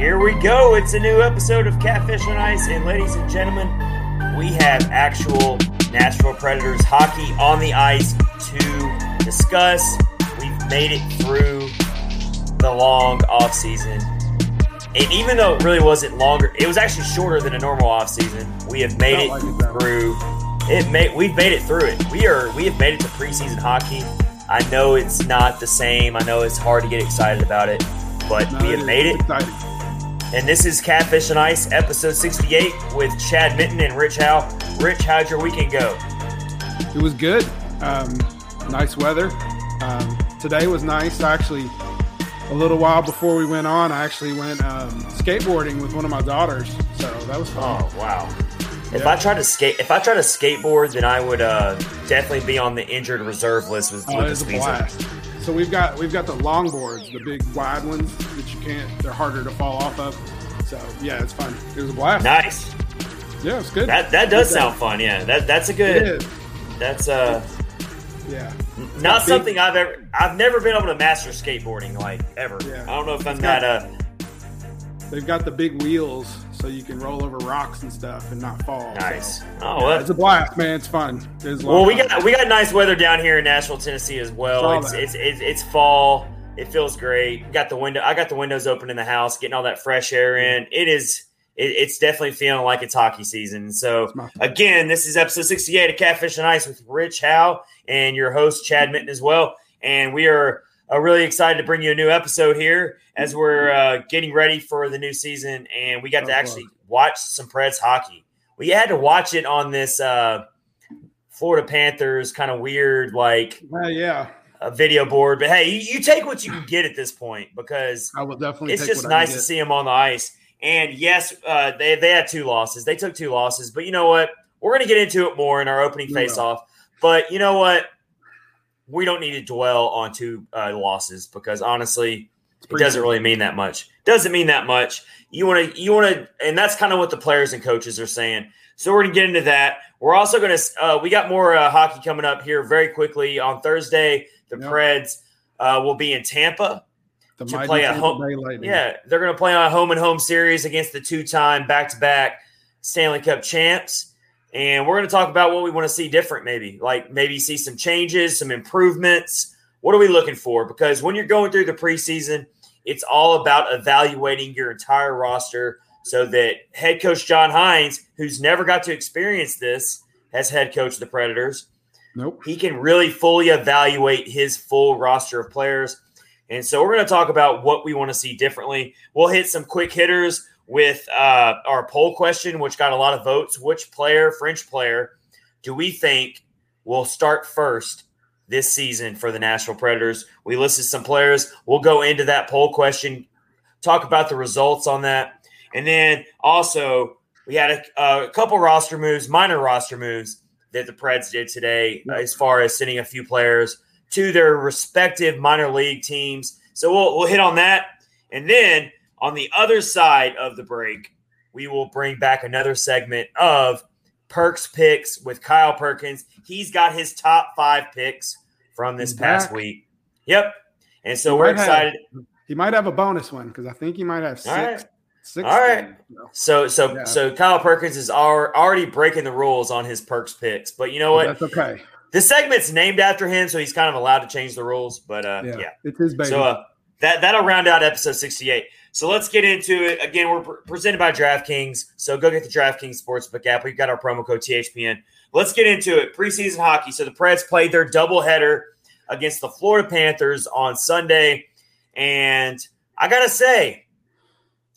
Here we go. It's a new episode of Catfish on Ice. And ladies and gentlemen, we have actual Nashville Predators hockey on the ice to discuss. We've made it through the long off season. And even though it really wasn't longer, it was actually shorter than a normal off season. We have made it like it through. It made we've made it through it. We are we have made it to preseason hockey. I know it's not the same. I know it's hard to get excited about it, but No, we have made it. exciting. And this is Catfish on Ice, episode 68 with Chad Minton and Rich Howe. Rich, how'd your weekend go? It was good. Um, nice weather. Um, today was nice. Actually, a little while before we went on, I actually went um, skateboarding with one of my daughters. So that was fun. Oh wow! If Yeah. I tried to skate, if I tried to skateboard, then I would uh, definitely be on the injured reserve list with, Oh, with this season. blast. So we've got we've got the longboards, the big wide ones that you can't. They're harder to fall off of. So yeah, it's fun. It was a blast. Nice. Yeah, it's good. That that does Good sound fun. Yeah, that that's a good. That's uh Yeah. not something I've ever. I've never been able to master skateboarding like ever. Yeah. I don't know if I'm It's got- that. Uh, They've got the big wheels, so you can roll over rocks and stuff and not fall. nice. So, Oh, well, it's a blast, man. It's fun. It's Well, we got we got nice weather down here in Nashville, Tennessee as well. It's, it's it's it's fall. It feels great. Got the window. I got the windows open in the house, getting all that fresh air in. It is. It, it's definitely feeling like it's hockey season. So again, this is episode sixty-eight of Catfish on Ice with Rich Howe and your host Chad Minton as well. And we are uh, really excited to bring you a new episode here as we're uh, getting ready for the new season. And we got to Oh, actually watch some Preds hockey. We had to watch it on this. Uh, Florida Panthers kind of weird, like Uh, yeah, a video board. But hey, you, you take what you can get at this point because I will definitely. it's just nice to see them on the ice. And yes, uh, they they had two losses. They took two losses, but you know what? We're going to get into it more in our opening face off. But you know what? We don't need to dwell on two uh, losses because honestly, it doesn't really mean that much. Doesn't mean that much. You want to, you want to, and that's kind of what the players and coaches are saying. So we're going to get into that. We're also going to, uh, we got more uh, hockey coming up here very quickly on Thursday. The Yep. Preds uh, will be in Tampa. The to play at home- Yeah, they're going to play on a home and home series against the two-time back-to-back Stanley Cup champs. And we're going to talk about what we want to see different, maybe like maybe see some changes, some improvements. What are we looking for? Because when you're going through the preseason, it's all about evaluating your entire roster so that head coach John Hynes, who's never got to experience this as head coach of the Predators, Nope. he can really fully evaluate his full roster of players. And so we're going to talk about what we want to see differently. We'll hit some quick hitters with uh, our poll question, which got a lot of votes. Which player, fringe player, do we think will start first this season for the Nashville Predators? We listed some players. We'll go into that poll question, talk about the results on that. And then also, we had a, a couple roster moves, minor roster moves that the Preds did today, Yeah. as far as sending a few players to their respective minor league teams. So we'll, we'll hit on that. And then on the other side of the break, we will bring back another segment of Perks picks with Kyle Perkins. He's got his top five picks from this He's past back. week. Yep. And so He we're might have- excited. He might have a bonus one because I think he might have six. All right. Six. All right. games, so. So so Yeah. so Kyle Perkins is al- already breaking the rules on his Perks picks. But you know what? That's okay. This segment's named after him, so he's kind of allowed to change the rules. But uh, Yeah, yeah. it's his baby. So uh, that that'll round out episode sixty-eight. So let's get into it. Again, we're pre- presented by DraftKings. So go get the DraftKings Sportsbook app. We've got our promo code THPN. Let's get into it. Preseason hockey. So the Preds played their doubleheader against the Florida Panthers on Sunday, and I gotta say,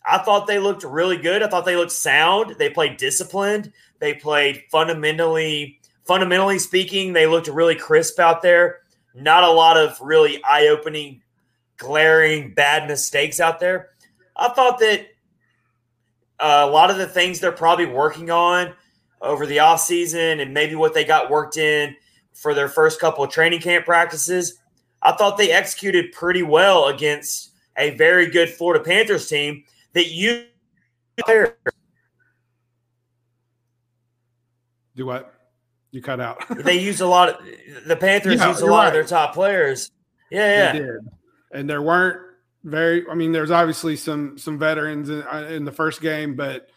I thought they looked really good. I thought they looked sound. They played disciplined. They played fundamentally fundamentally speaking, they looked really crisp out there. Not a lot of really eye opening, glaring bad mistakes out there. I thought that uh, a lot of the things they're probably working on over the offseason and maybe what they got worked in for their first couple of training camp practices, I thought they executed pretty well against a very good Florida Panthers team that you do what? You cut out. they use a lot of the Panthers yeah, use a lot right. of their top players. Yeah, yeah. And there weren't very I mean there's obviously some some veterans in, uh, in the first game, but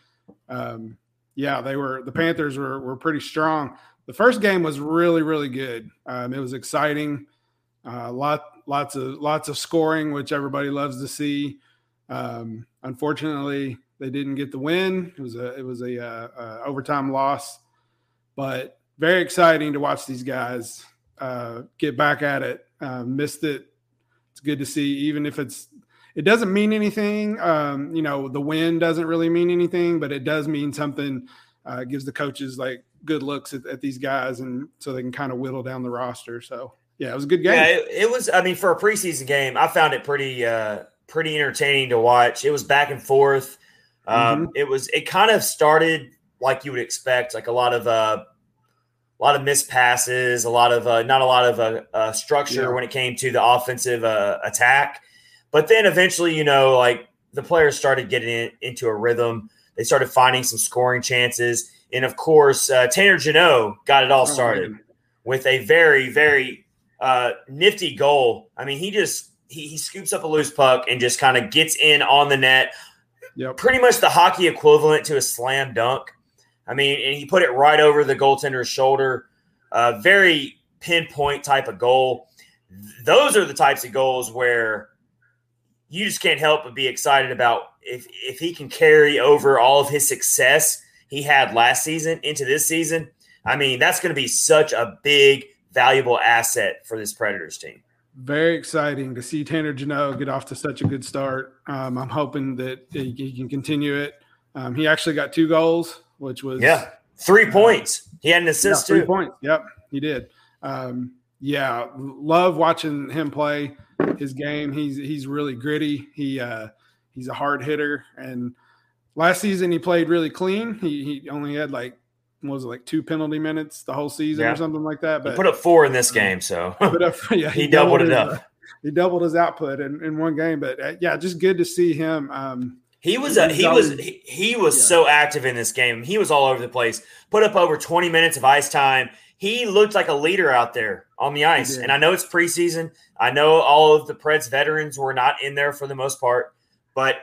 um yeah, they were the Panthers were were pretty strong. The first game was really really good. Um, it was exciting. Uh, lot lots of lots of scoring, which everybody loves to see. Um, unfortunately, they didn't get the win. It was a it was a, uh, uh, overtime loss, but very exciting to watch these guys uh, get back at it. Uh, missed it. It's good to see, even if it's it doesn't mean anything. Um, you know, the win doesn't really mean anything, but it does mean something. Uh, gives the coaches like good looks at, at these guys, and so they can kind of whittle down the roster. So yeah, it was a good game. Yeah, it, it, was. I mean, for a preseason game, I found it pretty uh, pretty entertaining to watch. It was back and forth. Um, mm-hmm. It was. It kind of started like you would expect, like a lot of uh, a lot of missed passes, a lot of uh, not a lot of uh, uh, structure yeah. when it came to the offensive uh, attack. But then eventually, you know, like the players started getting in, into a rhythm. They started finding some scoring chances, and of course, uh, Tanner Jeannot got it all oh, started oh, with a very, very uh, nifty goal. I mean, he just he, he scoops up a loose puck and just kind of gets in on the net. Yep. Pretty much the hockey equivalent to a slam dunk. I mean, and he put it right over the goaltender's shoulder. Uh, very pinpoint type of goal. Those are the types of goals where you just can't help but be excited about if if he can carry over all of his success he had last season into this season. I mean, that's going to be such a big valuable asset for this Predators team. Very exciting to see Tanner Jeannot get off to such a good start. Um, I'm hoping that he can continue it. Um, he actually got two goals, which was yeah, three uh, points. He had an assist yeah, three too. points. Yep, he did. Um, yeah, love watching him play his game. He's he's really gritty. He uh, he's a hard hitter. And last season he played really clean. He he only had like was it like two penalty minutes the whole season yeah. or something like that. But he put up four in this game, so up, yeah, he, he doubled, doubled, it up. uh, he doubled his output in, in one game. But uh, yeah, just good to see him. Um, he was a, he was he, he was yeah. so active in this game. He was all over the place. Put up over 20 minutes of ice time. He looked like a leader out there on the ice. And I know it's preseason. I know all of the Preds veterans were not in there for the most part, but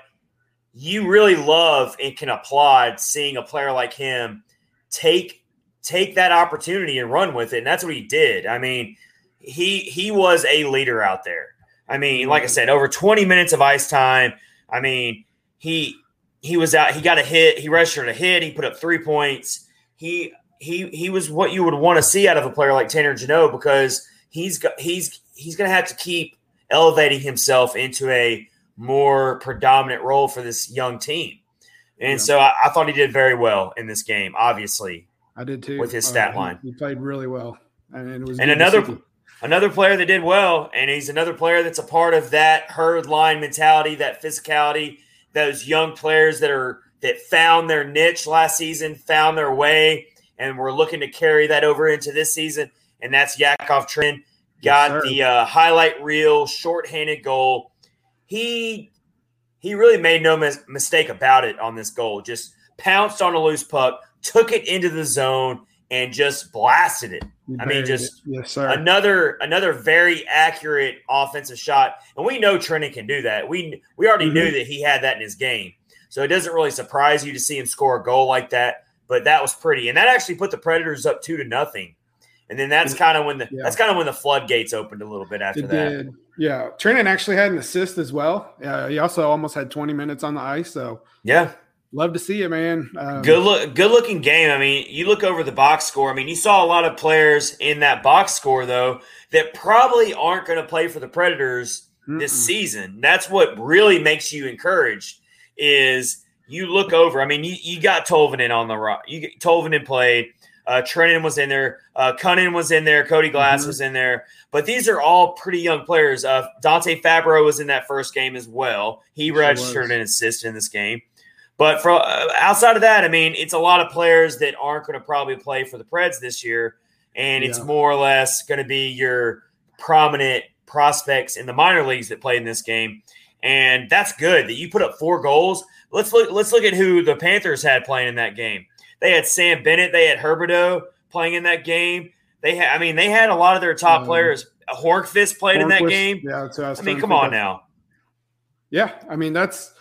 you really love and can applaud seeing a player like him take take that opportunity and run with it. And that's what he did. I mean, he he was a leader out there. I mean, like I said, over 20 minutes of ice time. I mean, he he was out. He got a hit. He registered a hit. He put up three points. He he he was what you would want to see out of a player like Tanner Jeannot because he's got he's he's going to have to keep elevating himself into a more predominant role for this young team. And yeah. so I, I, thought he did very well in this game. Obviously, I did too with his stat uh, line. He, he, played really well, and it was and another another player that did well, and he's another player that's a part of that herd line mentality, that physicality, those young players that are that found their niche last season, found their way, and we're looking to carry that over into this season. And that's Yakov Trenin. Got yes, the uh, highlight reel, shorthanded goal. He he really made no mis- mistake about it on this goal. Just pounced on a loose puck, took it into the zone, and just blasted it. I mean, just yes, another another very accurate offensive shot. And we know Trenin can do that. We we already mm-hmm. knew that he had that in his game. So it doesn't really surprise you to see him score a goal like that. But that was pretty, and that actually put the Predators up two to nothing. And then that's kind of when the yeah. that's kind of when the floodgates opened a little bit after it that. Did. Yeah, Trenin actually had an assist as well. Uh, he also almost had 20 minutes on the ice. So yeah, love to see it, man. Um, good look, good looking game. I mean, you look over the box score. I mean, you saw a lot of players in that box score though that probably aren't going to play for the Predators mm-mm. this season. That's what really makes you encouraged. Is you look over. I mean, you, you got Tolvanen on the rock. You Tolvanen played. Uh, Trenin was in there. Uh, Kunin was in there. Cody Glass mm-hmm. was in there. But these are all pretty young players. Uh, Dante Fabbro was in that first game as well. He registered an assist in this game. But for uh, outside of that, I mean, it's a lot of players that aren't going to probably play for the Preds this year, and yeah. it's more or less going to be your prominent prospects in the minor leagues that play in this game, and that's good that you put up four goals. Let's look. Let's look at who the Panthers had playing in that game. They had Sam Bennett. They had Huberdeau playing in that game. They had. I mean, they had a lot of their top um, players. Hornqvist played Hornqvist, in that game. Yeah, I mean, come on now. Yeah, I mean that's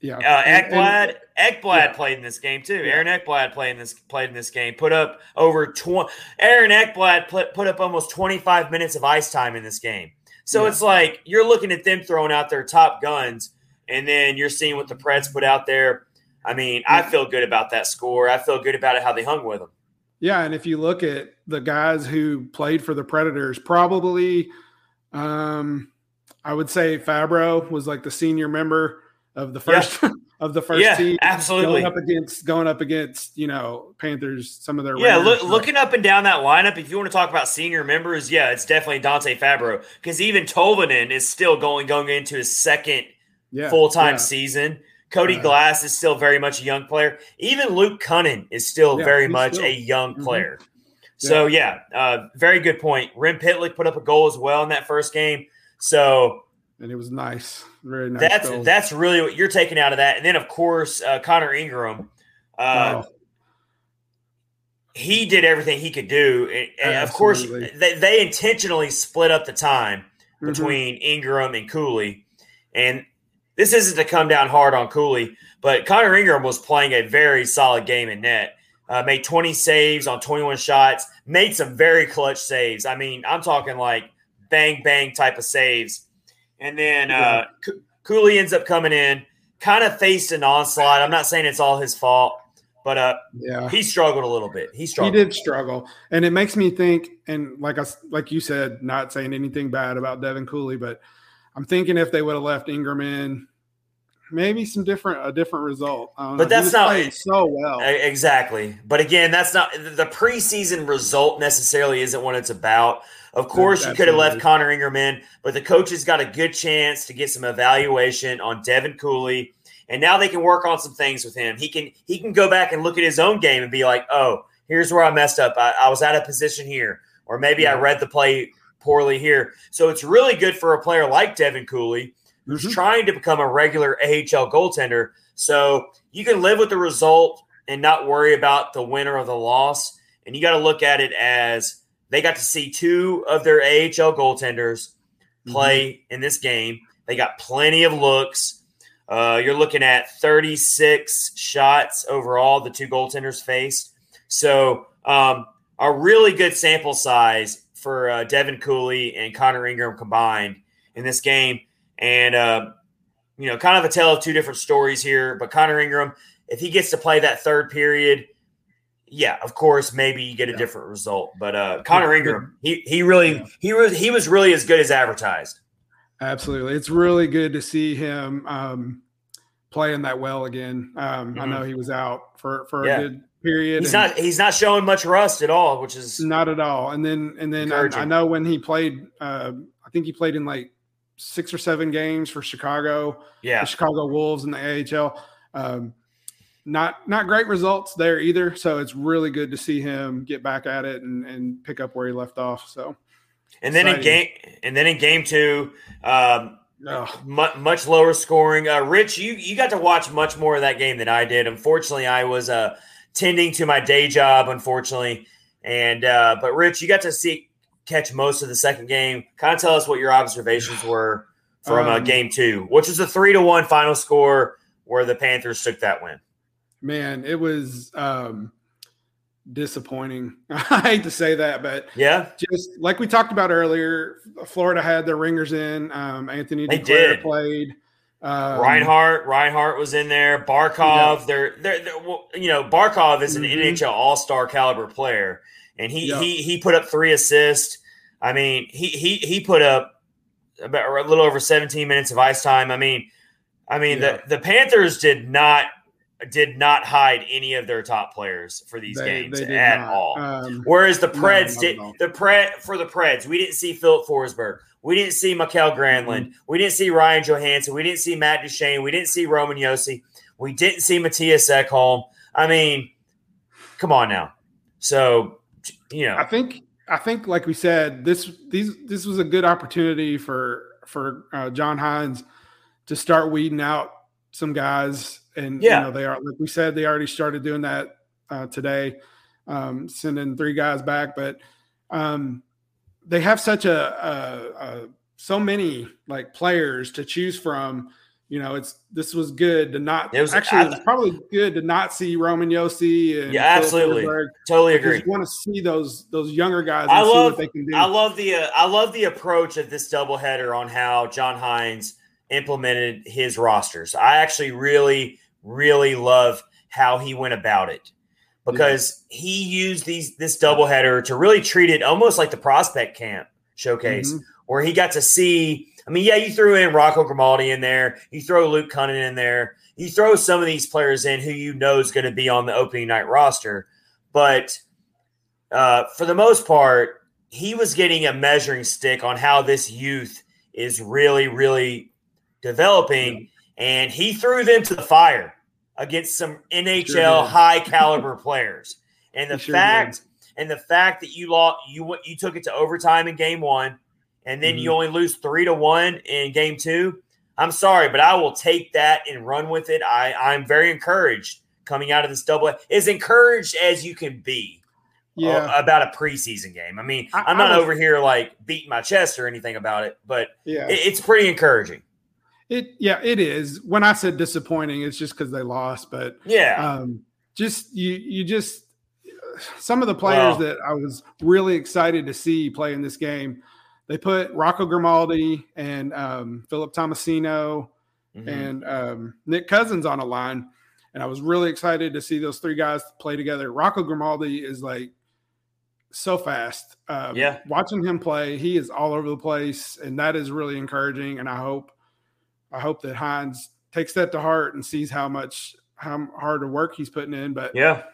yeah. Uh, Ekblad, Ekblad yeah. played in this game too. Yeah. Aaron Ekblad played in this played in this game. Put up over twenty. Aaron Ekblad put, put up almost twenty five minutes of ice time in this game. So yeah. it's like you're looking at them throwing out their top guns, and then you're seeing what the Preds put out there. I mean, I feel good about that score. I feel good about it how they hung with them. Yeah, and if you look at the guys who played for the Predators, probably, um, I would say Fabbro was like the senior member of the first yeah. of the first yeah, team. Absolutely. Going up against going up against, you know, Panthers, some of their Yeah, look, looking up and down that lineup, if you want to talk about senior members, yeah, it's definitely Dante Fabbro. Because even Tolvanen is still going going into his second yeah, full-time yeah. season. Cody Glass is still very much a young player. Even Luke Kunin is still very much still, a young mm-hmm. player. So yeah, uh, very good point. Rem Pitlick put up a goal as well in that first game. So and it was nice, very nice. That's goal. that's really what you're taking out of that. And then of course uh, Connor Ingram, uh, wow. he did everything he could do, and, and of course they, they intentionally split up the time mm-hmm. between Ingram and Cooley, and this isn't to come down hard on Cooley, but Connor Ingram was playing a very solid game in net. Uh, made 20 saves on 21 shots, made some very clutch saves. I mean, I'm talking like bang bang type of saves and then uh, Cooley ends up coming in, kind of faced an onslaught. I'm not saying it's all his fault, but uh, yeah, he struggled a little bit. He struggled. He did struggle, and it makes me think. And like I, like you said, not saying anything bad about Devin Cooley, but I'm thinking if they would have left Ingram in, maybe some different a different result. But that's not so well. Exactly. But again, that's not the preseason result necessarily isn't what it's about. Of course, you could have left Connor Ingram in, but the coaches got a good chance to get some evaluation on Devin Cooley, and now they can work on some things with him. He can he can go back and look at his own game and be like, "Oh, here's where I messed up. I, I was out of position here, or maybe yeah. I read the play poorly here." So it's really good for a player like Devin Cooley, who's mm-hmm. trying to become a regular AHL goaltender. So you can live with the result and not worry about the winner or the loss. And you got to look at it as they got to see two of their AHL goaltenders play mm-hmm. in this game. They got plenty of looks. Uh, you're looking at 36 shots overall, the two goaltenders faced. So, um, a really good sample size for uh, Devin Cooley and Connor Ingram combined in this game. And, uh, you know, kind of a tale of two different stories here. But Connor Ingram, if he gets to play that third period, yeah, of course, maybe you get a yeah. different result. But uh, Connor Ingram, he he really he was he was really as good as advertised. Absolutely, it's really good to see him um, playing that well again. Um, mm-hmm. I know he was out for for yeah. a good period. He's not he's not showing much rust at all, which is not at all. And then and then I, I, know when he played, uh, I think he played in like six or seven games for Chicago. Yeah, the Chicago Wolves in the AHL. Um, not not great results there either. So it's really good to see him get back at it and, and pick up where he left off. So, and then exciting. in game and then in game two, um, oh. much, much lower scoring. Uh, Rich, you you got to watch much more of that game than I did. Unfortunately, I was uh, tending to my day job. Unfortunately, and uh, but Rich, you got to see catch most of the second game. Kind of tell us what your observations were from uh, um, game two, which was a three to one final score where the Panthers took that win man, it was um, disappointing. I hate to say that, but yeah, just like we talked about earlier, Florida had their ringers in. Um, Anthony they did. played. Um, Reinhart, Reinhart was in there. Barkov, yeah. they're, they're, they're well, you know, Barkov is an mm-hmm. NHL All Star caliber player, and he yeah. he he put up three assists. I mean, he he he put up about a little over 17 minutes of ice time. I mean, I mean yeah. the the Panthers did not did not hide any of their top players for these They- games they at not. all. Um, Whereas the Preds not did the Pred for the Preds, we didn't see Filip Forsberg, we didn't see Mikael Granlund, Mm-hmm. we didn't see Ryan Johansen, we didn't see Matt Duchene, we didn't see Roman Josi, we didn't see Mattias Ekholm. I mean, come on now. So you know, I think I think like we said, this these this was a good opportunity for for uh, John Hynes to start weeding out some guys, and Yeah. you know they are like we said they already started doing that uh, today, um, sending three guys back, but um, they have such a, a, a so many like players to choose from. You know, it's this was good to not It was- actually I- it was probably good to not see Roman Josi and Yeah, Phil absolutely. Totally agree. you want to see those those younger guys and I see love what they can do. I love the uh, I love the approach of this doubleheader on how John Hynes implemented his rosters. I actually really really love how he went about it because he used these this doubleheader to really treat it almost like the prospect camp showcase Mhm. where he got to see. I mean, yeah, you threw in Rocco Grimaldi in there, you throw Luke Kunin in there, you throw some of these players in who you know is going to be on the opening night roster, but uh, for the most part, he was getting a measuring stick on how this youth is really, really developing, and he threw them to the fire against some NHL Sure high caliber players. And the sure fact and the fact that you lost, you went- you took it to overtime in game one, and then you Mhm. only lose three to one in game two. I'm sorry, but I will take that and run with it. I I'm very encouraged coming out of this double. As encouraged as you can be Yeah, uh, about a preseason game. I mean, I, am not was- over here like beating my chest or anything about it, but yeah, it, it's pretty encouraging. It yeah it is. When I said disappointing, it's just because they lost, but Yeah, um, just you you just some of the players Well- that I was really excited to see play in this game. They put Rocco Grimaldi and um, Philip Tomasino Mhm. and um, Nick Cousins on a line. And I was really excited to see those three guys play together. Rocco Grimaldi is like so fast. Um, Yeah. watching him play, he is all over the place, and that is really encouraging. And I hope, I hope that Hynes takes that to heart and sees how much how hard of work he's putting in. But yeah.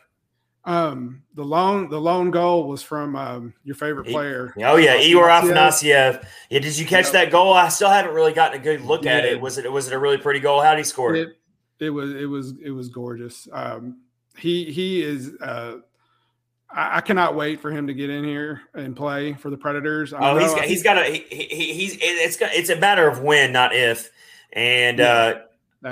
um, the lone the lone goal was from um, your favorite player. Oh yeah, Igor Afanasyev. Afanasyev. Yeah, did you catch that goal? I still haven't really gotten a good look at it. Was it was it a really pretty goal? How did he score it? It, was it was it was gorgeous. Um, he he is. Uh, I, cannot wait for him to get in here and play for the Predators. I Oh, he's got, he's got a he, he, he's it's got, it's a matter of when, not if. And uh,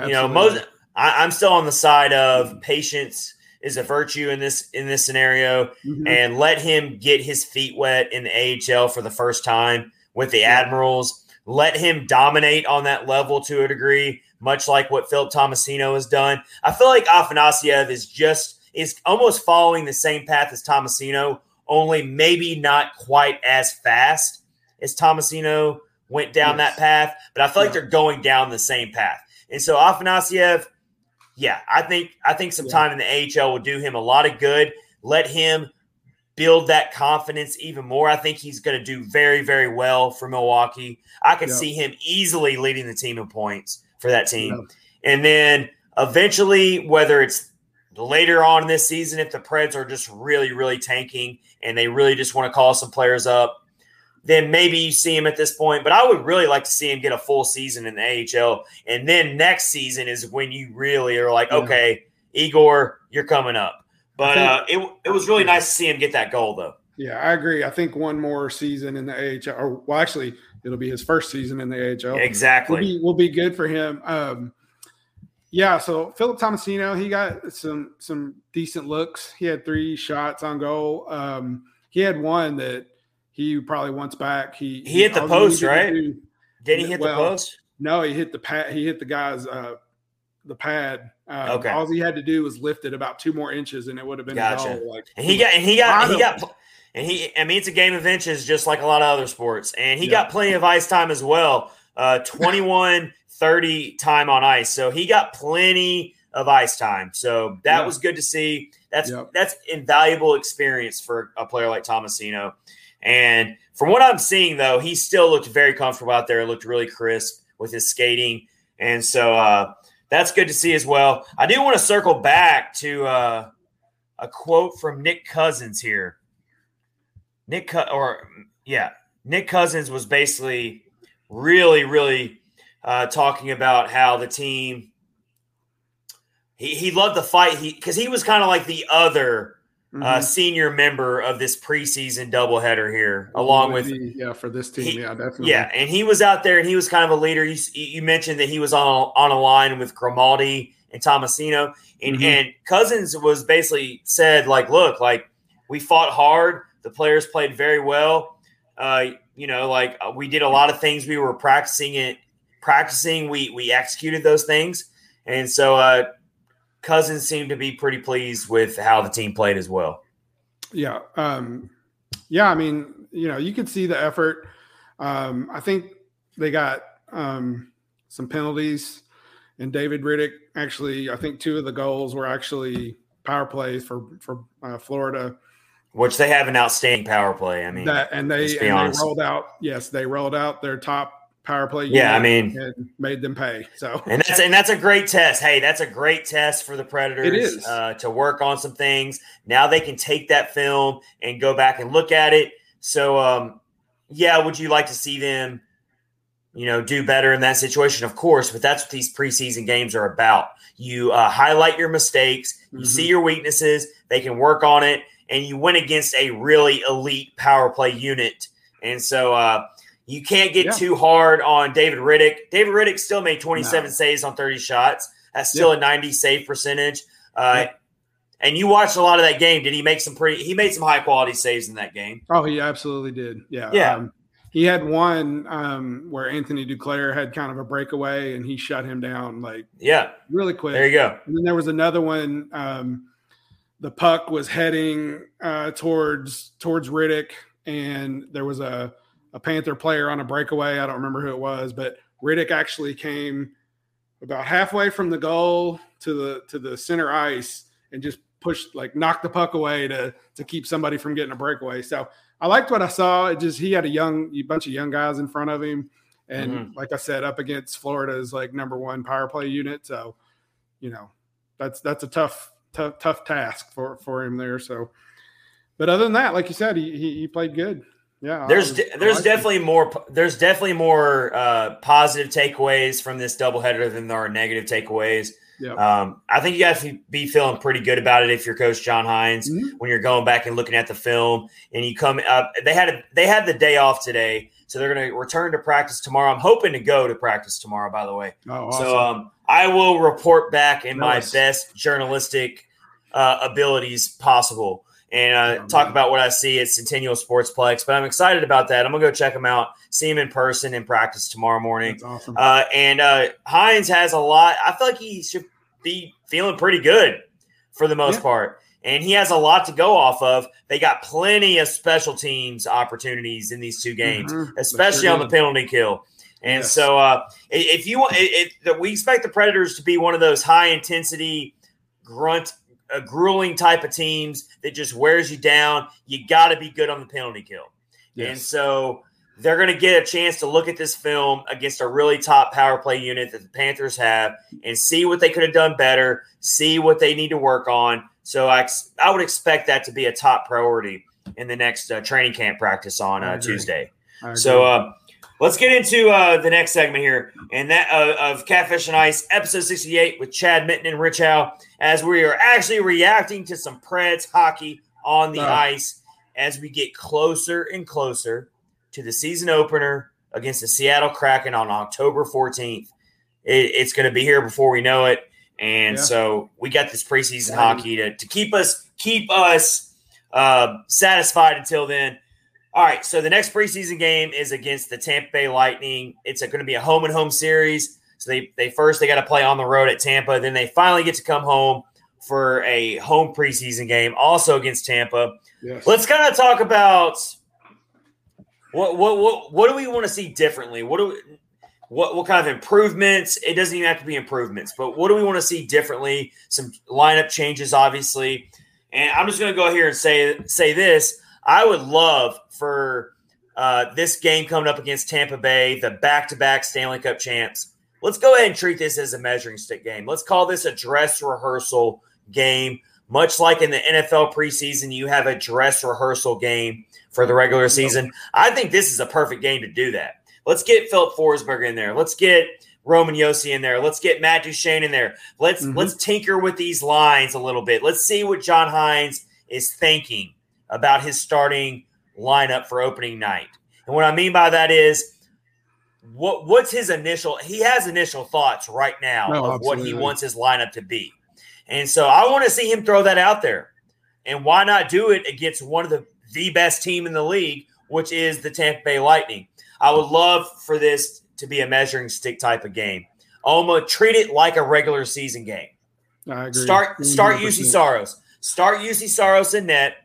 you know, most I, I'm still on the side of patience is a virtue in this in this scenario. Mhm. and let him get his feet wet in the AHL for the first time with the Admirals. Let him dominate on that level to a degree, much like what Philip Tomasino has done. I feel like Afanasyev is just is almost following the same path as Tomasino, only maybe not quite as fast as Tomasino went down Yes. that path. But I feel like Yeah. they're going down the same path. And so Afanasyev, yeah, I think I think some Yeah. time in the AHL will do him a lot of good. Let him build that confidence even more. I think he's going to do very, very well for Milwaukee. I can Yeah. see him easily leading the team in points for that team. And then eventually, whether it's later on in this season, if the Preds are just really, really tanking and they really just want to call some players up, then maybe you see him at this point. But I would really like to see him get a full season in the AHL. And then next season is when you really are like, Yeah. okay, Igor, you're coming up. But think- uh, it, it was really nice to see him get that goal, though. Yeah, I agree. I think one more season in the AHL, or well, actually, it'll be his first season in the AHL. Will Exactly. be will be good for him. Um, yeah. So Philip Tomasino, he got some some decent looks. He had three shots on goal. Um, he had one that he probably wants back. He He hit the post, right? do- Did he hit well, the post? No, he hit the pad. He hit the guy's uh, the pad. Um, Okay. All he had to do was lift it about two more inches, and it would have been Gotcha. a goal. Like And he got and he got he got and he I mean it's a game of inches just like a lot of other sports. And he Yeah. got plenty of ice time as well. Uh 21 30 time on ice. So he got plenty of ice time. So that Yeah. was good to see. That's Yep. that's invaluable experience for a player like Tomasino. And from what I'm seeing though, he still looked very comfortable out there, looked really crisp with his skating. And so uh that's good to see as well. I do want to circle back to uh, a quote from Nick Cousins here. Nick, or yeah, Nick Cousins was basically really, really uh, talking about how the team he, he loved the fight he because he was kind of like the other mm-hmm. uh, senior member of this preseason doubleheader here, along with yeah for this team, he, yeah, definitely, yeah, and he was out there and he was kind of a leader. You, you mentioned that he was on on a line with Grimaldi and Tomasino, and mm-hmm. and Cousins was basically said like, look, like we fought hard, the players played very well. Uh, you know, like uh, we did a lot of things we were practicing it, practicing. We we executed those things, and so uh, Cousins seemed to be pretty pleased with how the team played as well. Yeah. Um, yeah. I mean, you know, you could see the effort. Um, I think they got um, some penalties, and David Rittich actually, I think two of the goals were actually power plays for for uh, Florida, which they have an outstanding power play. I mean, that and they and they rolled out. Yes, they rolled out their top power play. Yeah, I mean, made them pay. So and that's and that's a great test. Hey, that's a great test for the Predators. It is uh, to work on some things. Now they can take that film and go back and look at it. So, um, yeah, would you like to see them? You know, do better in that situation, of course, but that's what these preseason games are about. You uh, highlight your mistakes, you mm-hmm. see your weaknesses, they can work on it, and you went against a really elite power play unit. And so, uh, you can't get yeah. too hard on David Rittich. David Rittich still made 27 no. saves on 30 shots. That's still yeah. a 90 save percentage. Uh, yeah. And you watched a lot of that game. Did he make some pretty? He made some high quality saves in that game. Oh, he absolutely did. Yeah. Yeah. Um, he had one um, where Anthony Duclair had kind of a breakaway and he shut him down like yeah really quick. There you go. And then there was another one. Um, the puck was heading uh, towards towards Rittich, and there was a a Panther player on a breakaway. I don't remember who it was, but Rittich actually came about halfway from the goal to the to the center ice and just pushed like knocked the puck away to to keep somebody from getting a breakaway. So I liked what I saw. It just he had a young a bunch of young guys in front of him, and mm-hmm. like I said, up against Florida's like number one power play unit. So you know that's that's a tough tough tough task for for him there. So, but other than that, like you said, he he, he played good yeah there's de- there's definitely more there's definitely more uh, positive takeaways from this doubleheader than there are negative takeaways yeah. Um, I think you guys to be feeling pretty good about it if you're Coach John Hynes mm-hmm. when you're going back and looking at the film and you come up. They had a, they had the day off today, so they're going to return to practice tomorrow. I'm hoping to go to practice tomorrow. By the way, oh, awesome. so um, I will report back in nice. my best journalistic uh, abilities possible and uh, talk about what I see at Centennial Sportsplex. But I'm excited about that. I'm gonna go check them out, see him in person in practice tomorrow morning. That's awesome. Uh, and uh, Hynes has a lot. I feel like he should be feeling pretty good for the most yeah. part. And he has a lot to go off of. They got plenty of special teams opportunities in these two games, mm-hmm. especially on the penalty kill. And yes. so, uh, if you want, we expect the Predators to be one of those high intensity grunt a grueling type of teams that just wears you down. You got to be good on the penalty kill. Yes. And so they're going to get a chance to look at this film against a really top power play unit that the Panthers have and see what they could have done better, see what they need to work on. So I, I would expect that to be a top priority in the next uh, training camp practice on uh, Tuesday. So, uh, Let's get into uh, the next segment here, and that uh, of Catfish on Ice, episode 68 with Chad Minton and Rich Howe, as we are actually reacting to some Preds hockey on the uh. ice as we get closer and closer to the season opener against the Seattle Kraken on October 14th. It, it's going to be here before we know it, and yeah. so we got this preseason hockey to, to keep us keep us uh, satisfied until then. All right, so the next preseason game is against the Tampa Bay Lightning. It's going to be a home and home series. So they they first they got to play on the road at Tampa, then they finally get to come home for a home preseason game, also against Tampa. Yes. Let's kind of talk about what what what what do we want to see differently? What do we, what what kind of improvements? It doesn't even have to be improvements, but what do we want to see differently? Some lineup changes, obviously. And I'm just going to go here and say say this. I would love for uh, this game coming up against Tampa Bay, the back to back Stanley Cup champs. Let's go ahead and treat this as a measuring stick game. Let's call this a dress rehearsal game. Much like in the NFL preseason, you have a dress rehearsal game for the regular season. I think this is a perfect game to do that. Let's get Filip Forsberg in there. Let's get Roman Josi in there. Let's get Matt Duchene in there. Let's mm-hmm. let's tinker with these lines a little bit. Let's see what John Hynes is thinking about his starting lineup for opening night. And what I mean by that is what what's his initial he has initial thoughts right now no, of absolutely. what he wants his lineup to be. And so I want to see him throw that out there. And why not do it against one of the the best team in the league, which is the Tampa Bay Lightning. I would love for this to be a measuring stick type of game. Almost treat it like a regular season game. I agree. Start start Juuse Saros. Start Juuse Saros in net.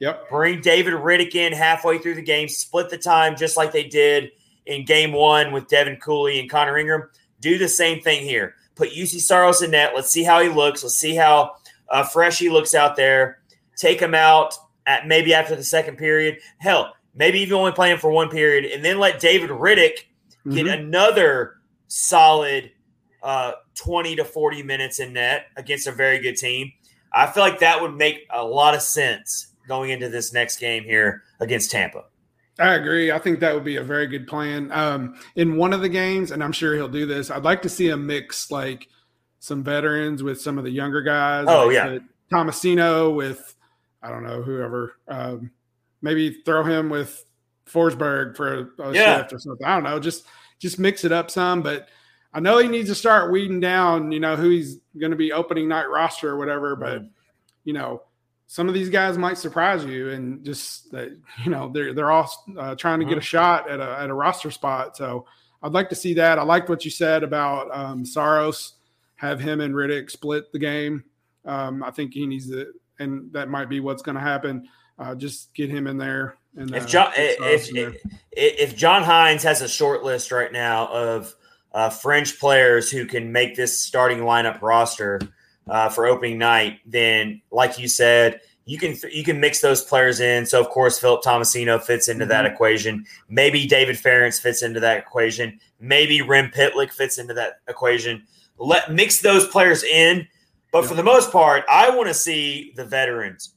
Yep. Bring David Rittich in halfway through the game. Split the time just like they did in game one with Devin Cooley and Connor Ingram. Do the same thing here. Put Juuse Saros in net. Let's see how he looks. Let's see how uh, fresh he looks out there. Take him out at maybe after the second period. Hell, maybe even only play him for one period, and then let David Rittich get mm-hmm. another solid uh, 20 to 40 minutes in net against a very good team. I feel like that would make a lot of sense going into this next game here against Tampa. I agree. I think that would be a very good plan. Um, in one of the games, and I'm sure he'll do this, I'd like to see a mix like some veterans with some of the younger guys. Oh, like yeah. Tomasino with I don't know whoever. Um, maybe throw him with Forsberg for a, a yeah. shift or something. I don't know. Just just mix it up some. But I know he needs to start weeding down. You know who he's going to be opening night roster or whatever. But you know some of these guys might surprise you and just that you know they're they're all uh, trying to get a uh-huh. shot at a at a roster spot. So I'd like to see that. I liked what you said about um, Saros. Have him and Rittich split the game. Um, I think he needs to and that might be what's going to happen. Uh, just get him in there. And if uh, John if, if, if John Hynes has a short list right now of uh, fringe players who can make this starting lineup roster uh, for opening night, then like you said, you can you can mix those players in. So of course, Philip Tomasino fits into mm-hmm. that equation. Maybe David Farrance fits into that equation. Maybe Rem Pitlick fits into that equation. Let mix those players in but yeah. for the most part, I want to see the veterans.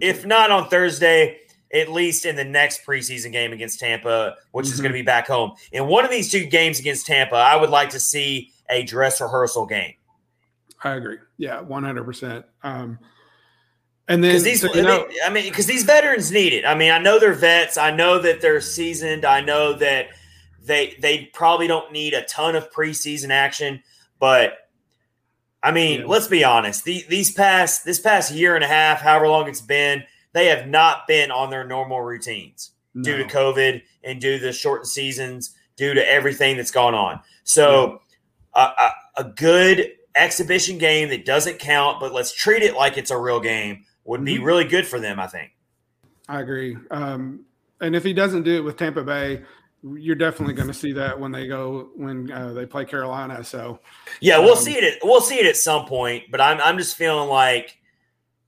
If not on Thursday, at least in the next preseason game against Tampa, which mm-hmm. is going to be back home. In one of these two games against Tampa, I would like to see a dress rehearsal game. I agree. Yeah, one hundred percent. Um, and then these, so, you know, I mean, because these veterans need it. I mean, I know they're vets. I know that they're seasoned. I know that they they probably don't need a ton of preseason action, but I mean, yeah. let's be honest. The, these past this past year and a half, however long it's been, they have not been on their normal routines no. due to COVID and due to the shortened seasons, due to everything that's gone on. So, yeah. a, a, good exhibition game that doesn't count, but let's treat it like it's a real game would be mm-hmm. really good for them. I think. I agree. Um, and if he doesn't do it with Tampa Bay, you're definitely going to see that when they go when uh, they play Carolina. So yeah, we'll um, see it. At, we'll see it at some point. But I'm I'm just feeling like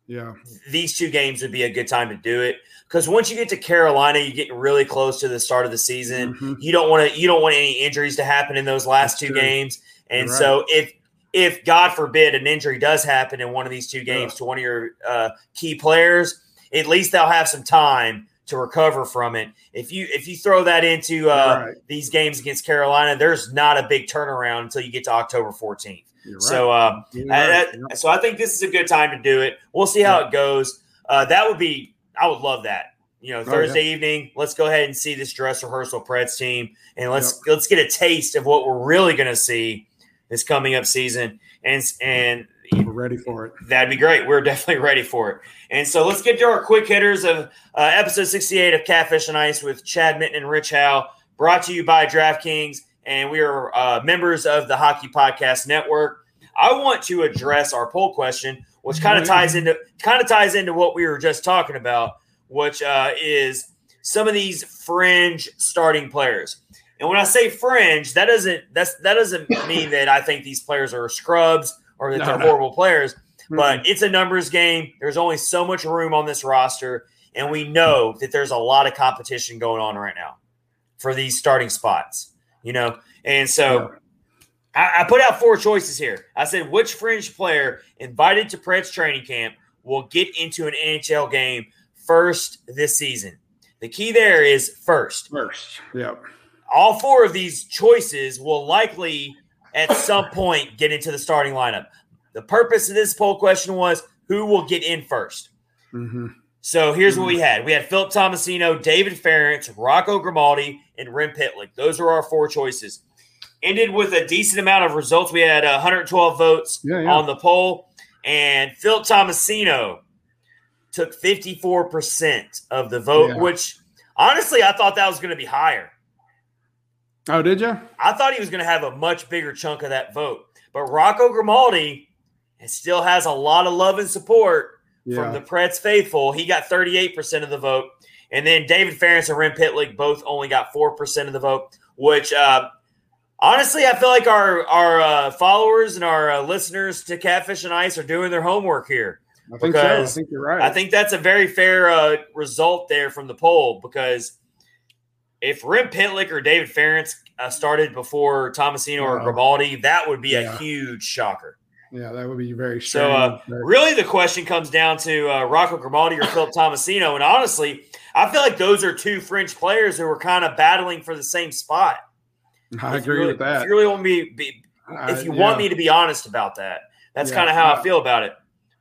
yeah, these two games would be a good time to do it because once you get to Carolina, you get really close to the start of the season. Mm-hmm. You don't want to you don't want any injuries to happen in those last That's two true. games. And right. so if if God forbid an injury does happen in one of these two games yeah. to one of your uh, key players, at least they'll have some time to recover from it. If you if you throw that into uh, right. these games against Carolina, there's not a big turnaround until you get to October 14th. Right. So, uh, right. I, so I think this is a good time to do it. We'll see how yeah. it goes. Uh, that would be, I would love that. You know, Thursday oh, yeah. evening, let's go ahead and see this dress rehearsal Preds team, and let's let's get a taste of what we're really going to see this coming up season. And and we're ready for it. That'd be great. We're definitely ready for it. And so let's get to our quick hitters of uh, episode 68 of Catfish on Ice with Chad Minton and Rich Howe, brought to you by DraftKings. And we are uh, members of the Hockey Podcast Network. I want to address our poll question, which kind of ties into kind of ties into what we were just talking about, which uh, is some of these fringe starting players. And when I say fringe, that doesn't that's that doesn't mean that I think these players are scrubs or that no, they're no. horrible players. Mm-hmm. But it's a numbers game. There's only so much room on this roster, and we know that there's a lot of competition going on right now for these starting spots. You know, and so I, I put out four choices here. I said which fringe player invited to Preds training camp will get into an NHL game first this season. The key there is first. First. Yep. All four of these choices will likely at some point get into the starting lineup. The purpose of this poll question was who will get in 1st Mm-hmm. So here's what we had. We had Philip Tomasino, David Farrance, Rocco Grimaldi, and Rem Pitlick. Those are our four choices. Ended with a decent amount of results. We had 112 votes Yeah, yeah. on the poll, and Philip Tomasino took 54% of the vote, Yeah. which honestly, I thought that was going to be higher. Oh, did you? I thought he was going to have a much bigger chunk of that vote. But Rocco Grimaldi still has a lot of love and support from the Preds faithful. He got 38% of the vote. And then David Farrance and Rem Pitlick both only got 4% of the vote, which uh, honestly, I feel like our, our uh, followers and our uh, listeners to Catfish on Ice are doing their homework here. I think so. I think you're right. I think that's a very fair uh, result there from the poll because if Rem Pitlick or David Farrance uh, started before Tomasino or Grimaldi, that would be a huge shocker. yeah, that would be very So, uh, really, the question comes down to uh, Rocco Grimaldi or Philip Tomasino. And honestly, I feel like those are two fringe players who are kind of battling for the same spot. I If agree really- with that. If you really want me, be, if you yeah. want me to be honest about that, that's Yeah. kind of how I Yeah. feel about it.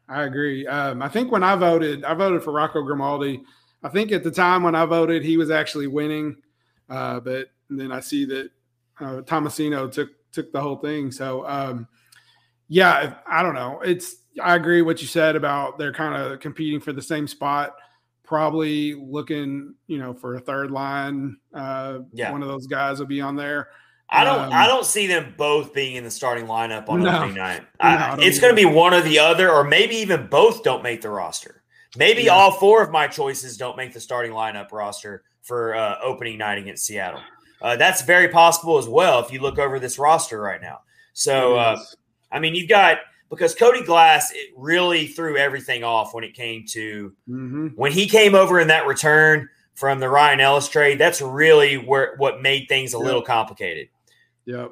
I agree. Um, I think when I voted, I voted for Rocco Grimaldi. I think at the time when I voted, he was actually winning, uh, but then I see that uh, Tomasino took took the whole thing. So um, yeah, I don't know. It's I agree what you said about they're kind of competing for the same spot. Probably looking, you know, for a third line. Uh, Yeah. one of those guys will be on there. I don't. Um, I don't see them both being in the starting lineup on No. opening night. I it's going to be one or the other, or maybe even both don't make the roster. Maybe Yeah. all four of my choices don't make the starting lineup roster for uh, opening night against Seattle. Uh, that's very possible as well if you look over this roster right now. So, uh. I mean, you've got because Cody Glass it really threw everything off when it came to Mhm. when he came over in that return from the Ryan Ellis trade. That's really where what made things a Yeah. little complicated. Yep.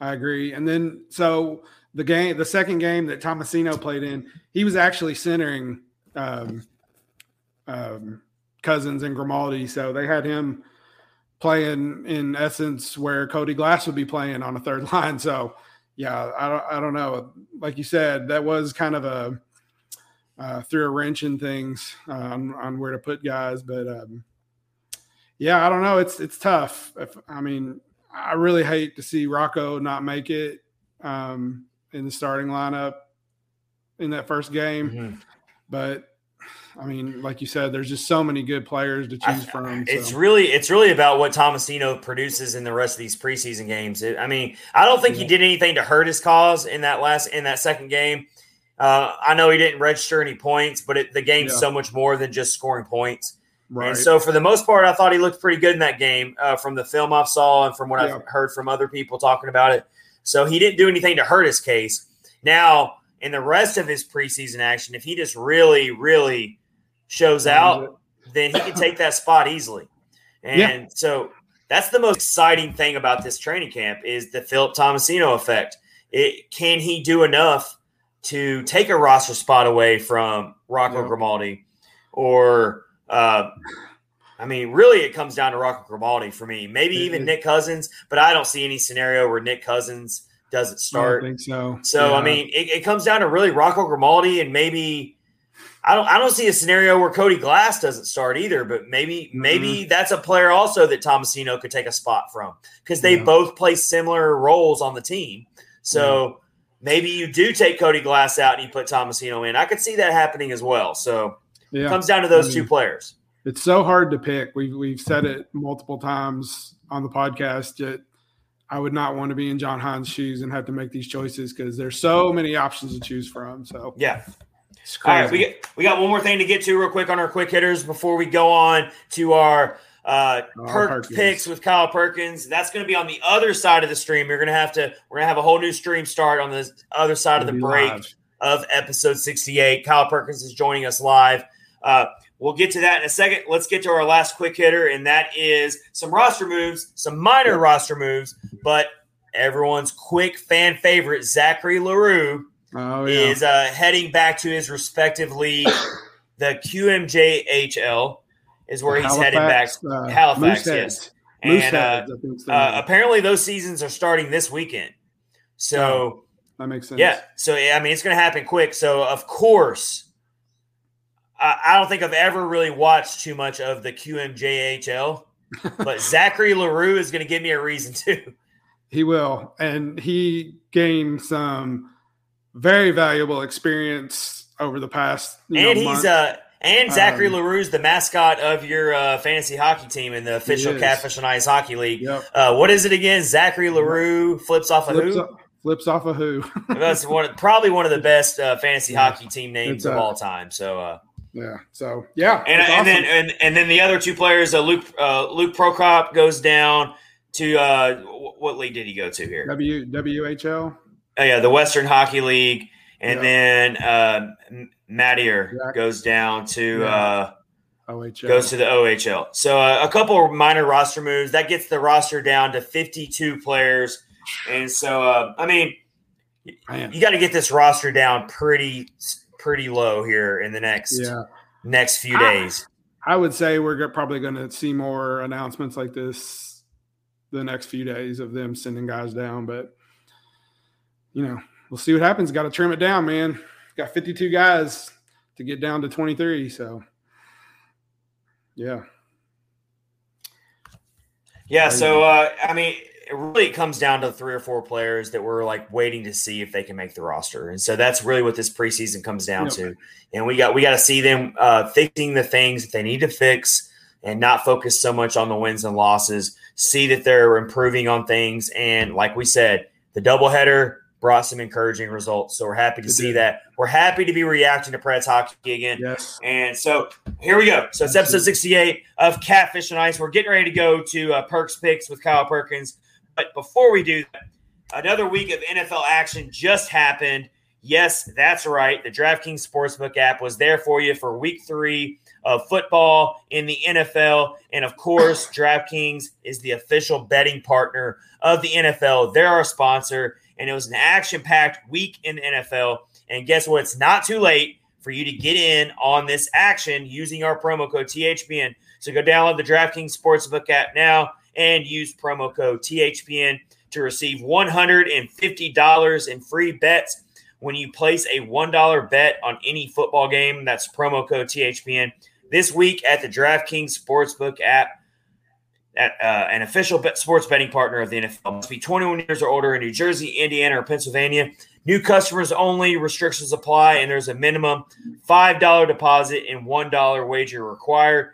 I agree. And then so the game, the second game that Tomasino played in, he was actually centering um, um, Cousins and Grimaldi. So they had him playing in essence where Cody Glass would be playing on a third line. So yeah, I don't, I don't know. Like you said, that was kind of a uh, threw a wrench in things uh, on, on where to put guys, but um, yeah, I don't know. It's it's tough. If, I mean, I really hate to see Rocco not make it um, in the starting lineup in that first game. Mhm. But I mean, like you said, there's just so many good players to choose from. It's really it's really about what Tomasino produces in the rest of these preseason games. It- I mean, I don't think he did anything to hurt his cause in that last in that second game. Uh, I know he didn't register any points, but it, the game's Yeah. so much more than just scoring points. right. And so, for the most part, I thought he looked pretty good in that game uh, from the film I saw and from what Yeah. I've heard from other people talking about it. So, he didn't do anything to hurt his case. Now, in the rest of his preseason action, if he just really, really shows out, then he can take that spot easily. And Yeah. so, that's the most exciting thing about this training camp is the Philip Tomasino effect. It, can he do enough to take a roster spot away from Rocco Yeah. Grimaldi or uh, I mean, really, it comes down to Rocco Grimaldi for me. Maybe even. Nick Cousins, but I don't see any scenario where Nick Cousins doesn't I don't start. think so. So Yeah. I mean, it, it comes down to really Rocco Grimaldi and maybe I don't I don't see a scenario where Cody Glass doesn't start either. But maybe Mm-hmm. maybe that's a player also that Tomasino could take a spot from because they Yeah. both play similar roles on the team. So maybe you do take Cody Glass out and you put Tomasino in. I could see that happening as well. So yeah. it comes down to those I two players. it's so hard to pick. We've we've said it multiple times on the podcast that I would not want to be in John Hynes' shoes and have to make these choices because there's so many options to choose from. So Yeah. Crazy. right, we get, we got one more thing to get to real quick on our quick hitters before we go on to our uh, Oh, perk Perkins. picks with Kyle Perkins. That's going to be on the other side of the stream. You're going to have to we're going to have a whole new stream start on the other side of the break live. of episode 68. Kyle Perkins is joining us live. Uh, we'll get to that in a second. Let's get to our last quick hitter, and that is some roster moves, some minor roster moves, but everyone's quick fan favorite, Zachary L'Heureux, Oh yeah. is uh, heading back to his respective league. the QMJHL is where he's heading back. uh, Halifax, Mooseheads. yes. And uh, Mooseheads, I think it's uh, apparently, those seasons are starting this weekend. So, that makes sense. yeah. So, I mean, it's going to happen quick. So, of course, I, I don't think I've ever really watched too much of the QMJHL, but Zachary L'Heureux is going to give me a reason to. He will, and he gained some very valuable experience over the past. You and know, he's uh and Zachary Um, L'Heureux's the mascot of your uh, fantasy hockey team in the official. Catfish on Ice Hockey League. Yep. Uh, what is it again? Zachary L'Heureux flips off a flips, who? off, flips off a who. That's one, probably one of the best uh, fantasy Yeah. hockey team names of uh, all time. So, uh, yeah. So yeah, and, and then and, and then the other two players, uh, Luke uh, Luke Prokop goes down to uh, what league did he go to here? W WHL. Oh yeah, the Western Hockey League, and Yeah. then uh, Mattier Jack- goes down to. Yeah. Uh, OHL. goes to the OHL. So uh, a couple of minor roster moves that gets the roster down to 52 players. And so uh, I mean, Man. you got to get this roster down pretty pretty low here in the next Yeah, next few days. I would say we're probably going to see more announcements like this the next few days of them sending guys down. But you know, we'll see what happens. Got to trim it down, man. Got 52 guys to get down to 23. So yeah, Yeah, so uh, I mean, it really comes down to three or four players that we're like waiting to see if they can make the roster, and so that's really what this preseason comes down Yep. to. And we got we got to see them uh, fixing the things that they need to fix, and not focus so much on the wins and losses. See that they're improving on things, and like we said, the doubleheader brought some encouraging results. So we're happy to see that. We're happy to be reacting to Preds hockey again. yes, And so here we go. So it's episode 68 of Catfish on Ice. We're getting ready to go to uh, Perks Picks with Kyle Perkins. But before we do that, another week of NFL action just happened. Yes, that's right. The DraftKings Sportsbook app was there for you for week three of football in the NFL. And of course, DraftKings is the official betting partner of the NFL. They're our sponsor. And it was an action packed week in the NFL. And guess what? It's not too late for you to get in on this action using our promo code THPN. So go download the DraftKings Sportsbook app now and use promo code THPN to receive $150 in free bets when you place a $1 bet on any football game. That's promo code THPN. This week at the DraftKings Sportsbook app, at, uh, an official sports betting partner of the NFL. Must be 21 years or older in New Jersey, Indiana, or Pennsylvania. New customers only. Restrictions apply, and there's a minimum $5 deposit and $1 wager required.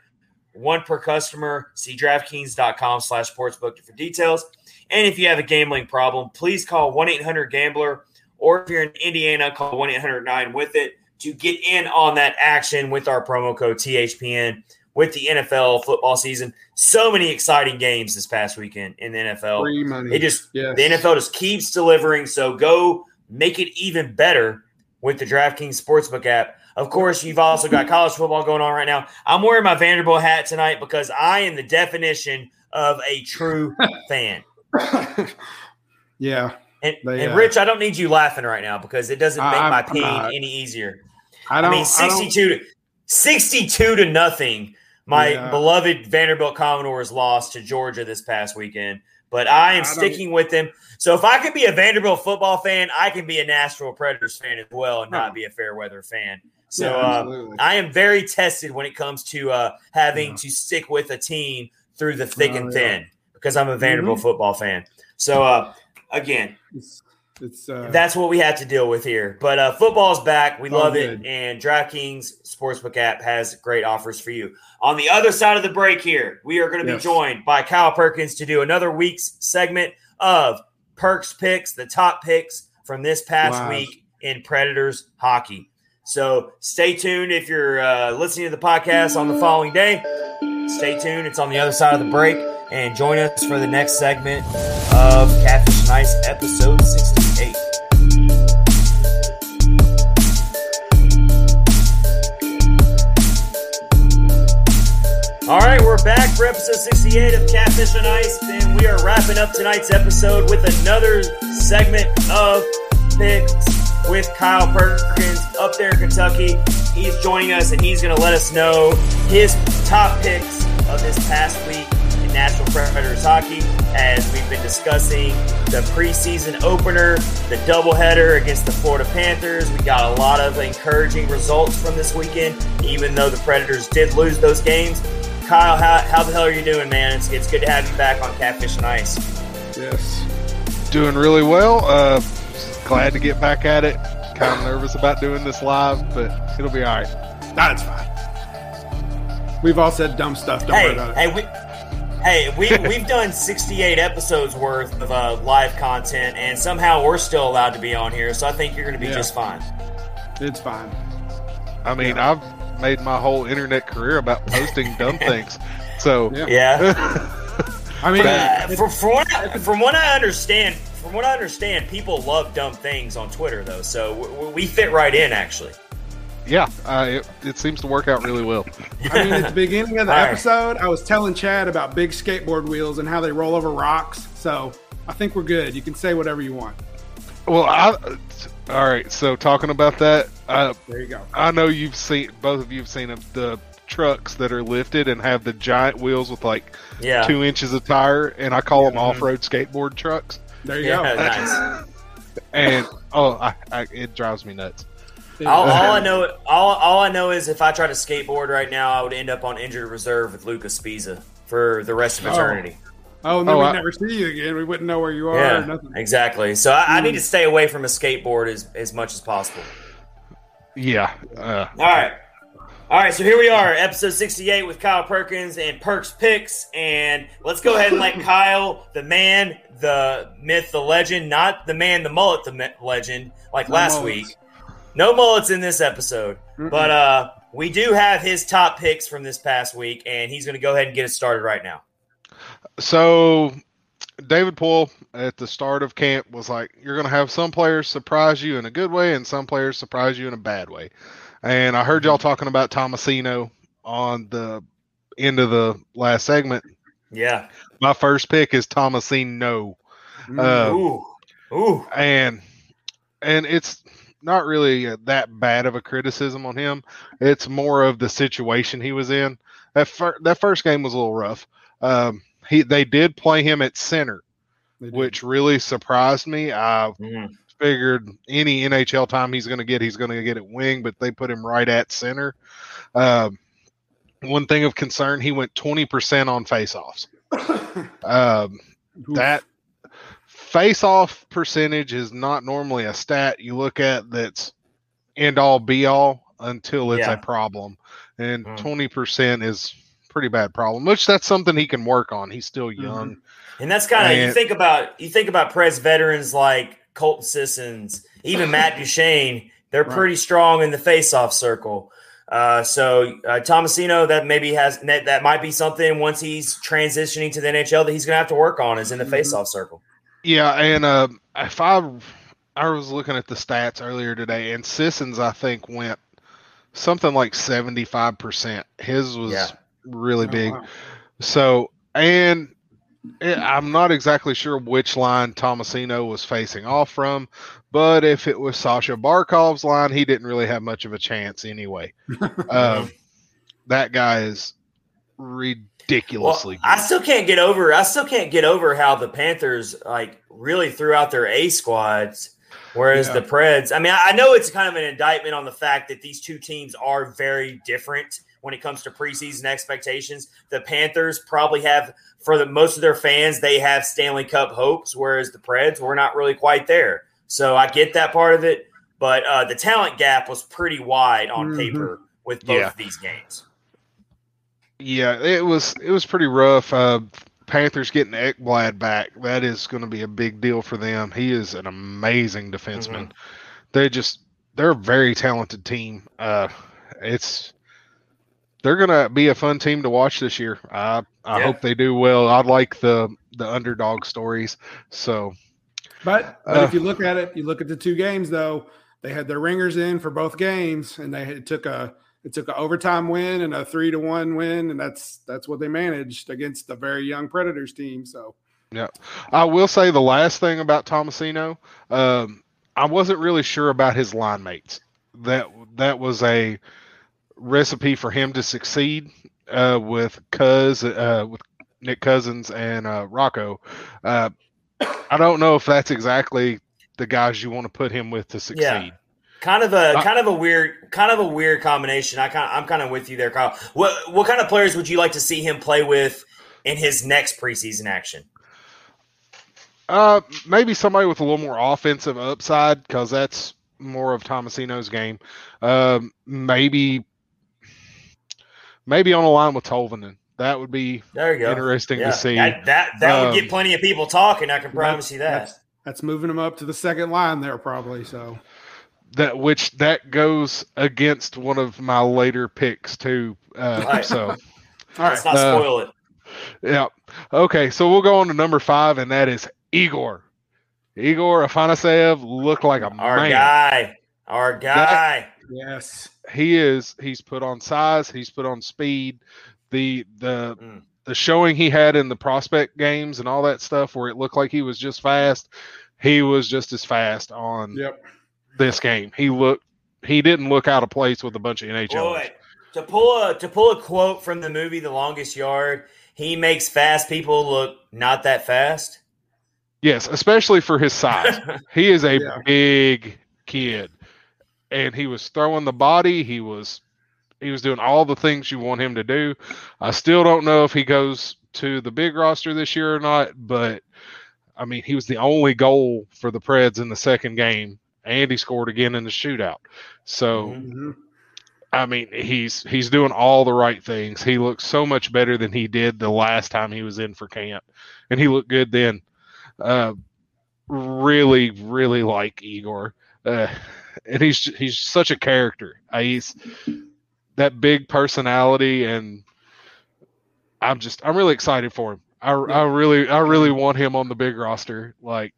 One per customer. See DraftKings.com slash sportsbook for details. And if you have a gambling problem, please call 1-800-GAMBLER. Or if you're in Indiana, call 1-800-9-WITH-IT to get in on that action with our promo code THPN with the NFL football season. So many exciting games this past weekend in the NFL. It just yes. the NFL just keeps delivering. So go make it even better with the DraftKings Sportsbook app. Of course, you've also got college football going on right now. I'm wearing my Vanderbilt hat tonight because I am the definition of a true fan. yeah, And, They, and uh, Rich, I don't need you laughing right now because it doesn't make I- my pain any easier. I I, don't. mean, I don't- 62 to 62 to nothing. My Yeah. beloved Vanderbilt Commodores lost to Georgia this past weekend, but I am I sticking with them. So if I could be a Vanderbilt football fan, I can be a Nashville Predators fan as well and not be a fair weather fan. So Yeah, uh. I am very tested when it comes to uh, having Yeah. to stick with a team through the thick Oh, and thin because I'm a Vanderbilt Mhm. football fan. So uh, again, It's, uh, that's what we have to deal with here. But uh, football's back. We love it. And DraftKings Sportsbook app has great offers for you. On the other side of the break here, we are going to Yes. be joined by Kyle Perkins to do another week's segment of Perks picks, the top picks from this past Wow. week in Predators hockey. So stay tuned if you're uh, listening to the podcast on the following day. Stay tuned. It's on the other side of the break. And join us for the next segment of Catfish Nice episode 68. All right, we're back for episode 68 of Catfish on Ice, and we are wrapping up tonight's episode with another segment of picks with Kyle Perkins up there in Kentucky. He's joining us and he's going to let us know his top picks of this past week in Nashville Predators hockey as we've been discussing the preseason opener, the doubleheader against the Florida Panthers. We got a lot of encouraging results from this weekend, even though the Predators did lose those games. Kyle, how, how the hell are you doing, man? It's, it's good to have you back on Catfish on Ice. Yes. Doing really well. Uh, glad to get back at it. Kind of nervous about doing this live, but it'll be all right. That's fine. We've all said dumb stuff. Don't worry Hey, about it. hey, we, hey, we, we've done 68 episodes worth of uh, live content, and somehow we're still allowed to be on here, so I think you're going to be Yeah. just fine. It's fine. I mean, I've made my whole internet career about posting dumb things. So, Yeah. Yeah. I mean, Uh, from, from, what I, from what I understand, from what I understand, people love dumb things on Twitter, though. So we, we fit right in, actually. yeah, uh, it, it seems to work out really well. I mean, at the beginning of the All right. episode, I was telling Chad about big skateboard wheels and how they roll over rocks. So I think we're good. You can say whatever you want. Well, I, all right. So, talking about that, uh, There you go. I know you've seen, both of you have seen the trucks that are lifted and have the giant wheels with like Yeah. two inches of tire, and I call them off-road skateboard trucks. There you Yeah, go. nice. And oh, I, I, it drives me nuts. All, all I know, all, all I know is if I try to skateboard right now, I would end up on injured reserve with Lucas Spiza for the rest of Oh. eternity. Oh, and then Oh, we'd I- never see you again. We wouldn't know where you are or Yeah, nothing. exactly. So I, I need to stay away from a skateboard as, as much as possible. Yeah. Uh, All right. All right, so here we are, episode 68 with Kyle Perkins and Perks Picks. And let's go ahead and let Kyle, the man, the myth, the legend, not the man, the mullet, the me- legend, like No last mullets. week. No mullets in this episode. Mm-mm. But uh, we do have his top picks from this past week, and he's going to go ahead and get us started right now. So David Poile at the start of camp was like, "You're going to have some players surprise you in a good way, and some players surprise you in a bad way." And I heard y'all talking about Tomasino on the end of the last segment. Yeah. My first pick is Tomasino, Mm. Uh, Ooh. Ooh. and and it's not really that bad of a criticism on him. It's more of the situation he was in. That fir- that first game was a little rough. Um, he they did play him at center, which really surprised me. I Mhm. figured any NHL time he's going to get, he's going to get at wing, but they put him right at center. Um, one thing of concern, he went 20% on faceoffs. Um, that face-off percentage is not normally a stat you look at that's end all be all until it's Yeah. a problem. And Mm. 20% is pretty bad problem, which that's something he can work on. He's still Mm-hmm. young. And that's kind of you think about you think about press veterans like Colton Sissons, even Matt Duchene. They're Right. pretty strong in the faceoff circle. Uh, so uh, Tomasino, that maybe has that, that might be something once he's transitioning to the NHL that he's going to have to work on is in the Mhm. faceoff circle. Yeah, and uh, if I I was looking at the stats earlier today, and Sissons I think went something like seventy five percent. His was Yeah. Really Oh, big. wow. So, and I'm not exactly sure which line Tomasino was facing off from, but if it was Sasha Barkov's line, he didn't really have much of a chance anyway. um, that guy is ridiculously Well, I still can't get over. I still can't get over how the Panthers like really threw out their A squads, whereas Yeah. the Preds. I mean, I I know it's kind of an indictment on the fact that these two teams are very different when it comes to preseason expectations. The Panthers probably have, for the most of their fans, they have Stanley Cup hopes, whereas the Preds were not really quite there. So I get that part of it, but uh, the talent gap was pretty wide on Mhm. paper with both Yeah. of these games. Yeah, it was it was pretty rough. Uh, Panthers getting Ekblad back. That is going to be a big deal for them. He is an amazing defenseman. They just they're a very talented team. Uh, it's they're going to be a fun team to watch this year. I I Yeah. hope they do well. I like the the underdog stories. So But but Uh, if you look at it, you look at the two games though. They had their ringers in for both games, and they had, took a it took an overtime win and a three to one win, and that's that's what they managed against a very young Predators team. So Yeah, I will say the last thing about Tomasino, um, I wasn't really sure about his line mates. That that was a recipe for him to succeed uh, with Cuz uh, with Nick Cousins and uh, Rocco. Uh, I don't know if that's exactly the guys you want to put him with to succeed. Yeah. Kind of a kind of a weird kind of a weird combination. I kind of, I'm kind of with you there, Kyle. What what kind of players would you like to see him play with in his next preseason action? Uh, maybe somebody with a little more offensive upside because that's more of Tomasino's game. Um, maybe, maybe on a line with Tolvanen. That would be there you go. interesting yeah. to see. That that, that um, would get plenty of people talking. I can promise you that. That's, that's moving them up to the second line there, probably. So that which that goes against one of my later picks too. Uh, right. So, all right, let's not spoil uh, it. Yeah. Okay, so we'll go on to number five, and that is Igor. Igor Afanasyev looked like a our man. guy. Our guy. That, yes. He is. He's put on size. He's put on speed. The the mm. the showing he had in the prospect games and all that stuff, where it looked like he was just fast, he was just as fast on yep. this game. He looked. He didn't look out of place with a bunch of NHL. Boy, to pull a to pull a quote from the movie The Longest Yard, he makes fast people look not that fast. Yes, especially for his size. he is a yeah. big kid. And he was throwing the body, he was he was doing all the things you want him to do. I still don't know if he goes to the big roster this year or not, but I mean, he was the only goal for the Preds in the second game, and he scored again in the shootout. So, mm-hmm. I mean, he's he's doing all the right things. He looks so much better than he did the last time he was in for camp, and he looked good then. Uh, really, really like Igor, uh, and he's he's such a character. Uh, he's that big personality, and I'm just I'm really excited for him. I, I really I really want him on the big roster, like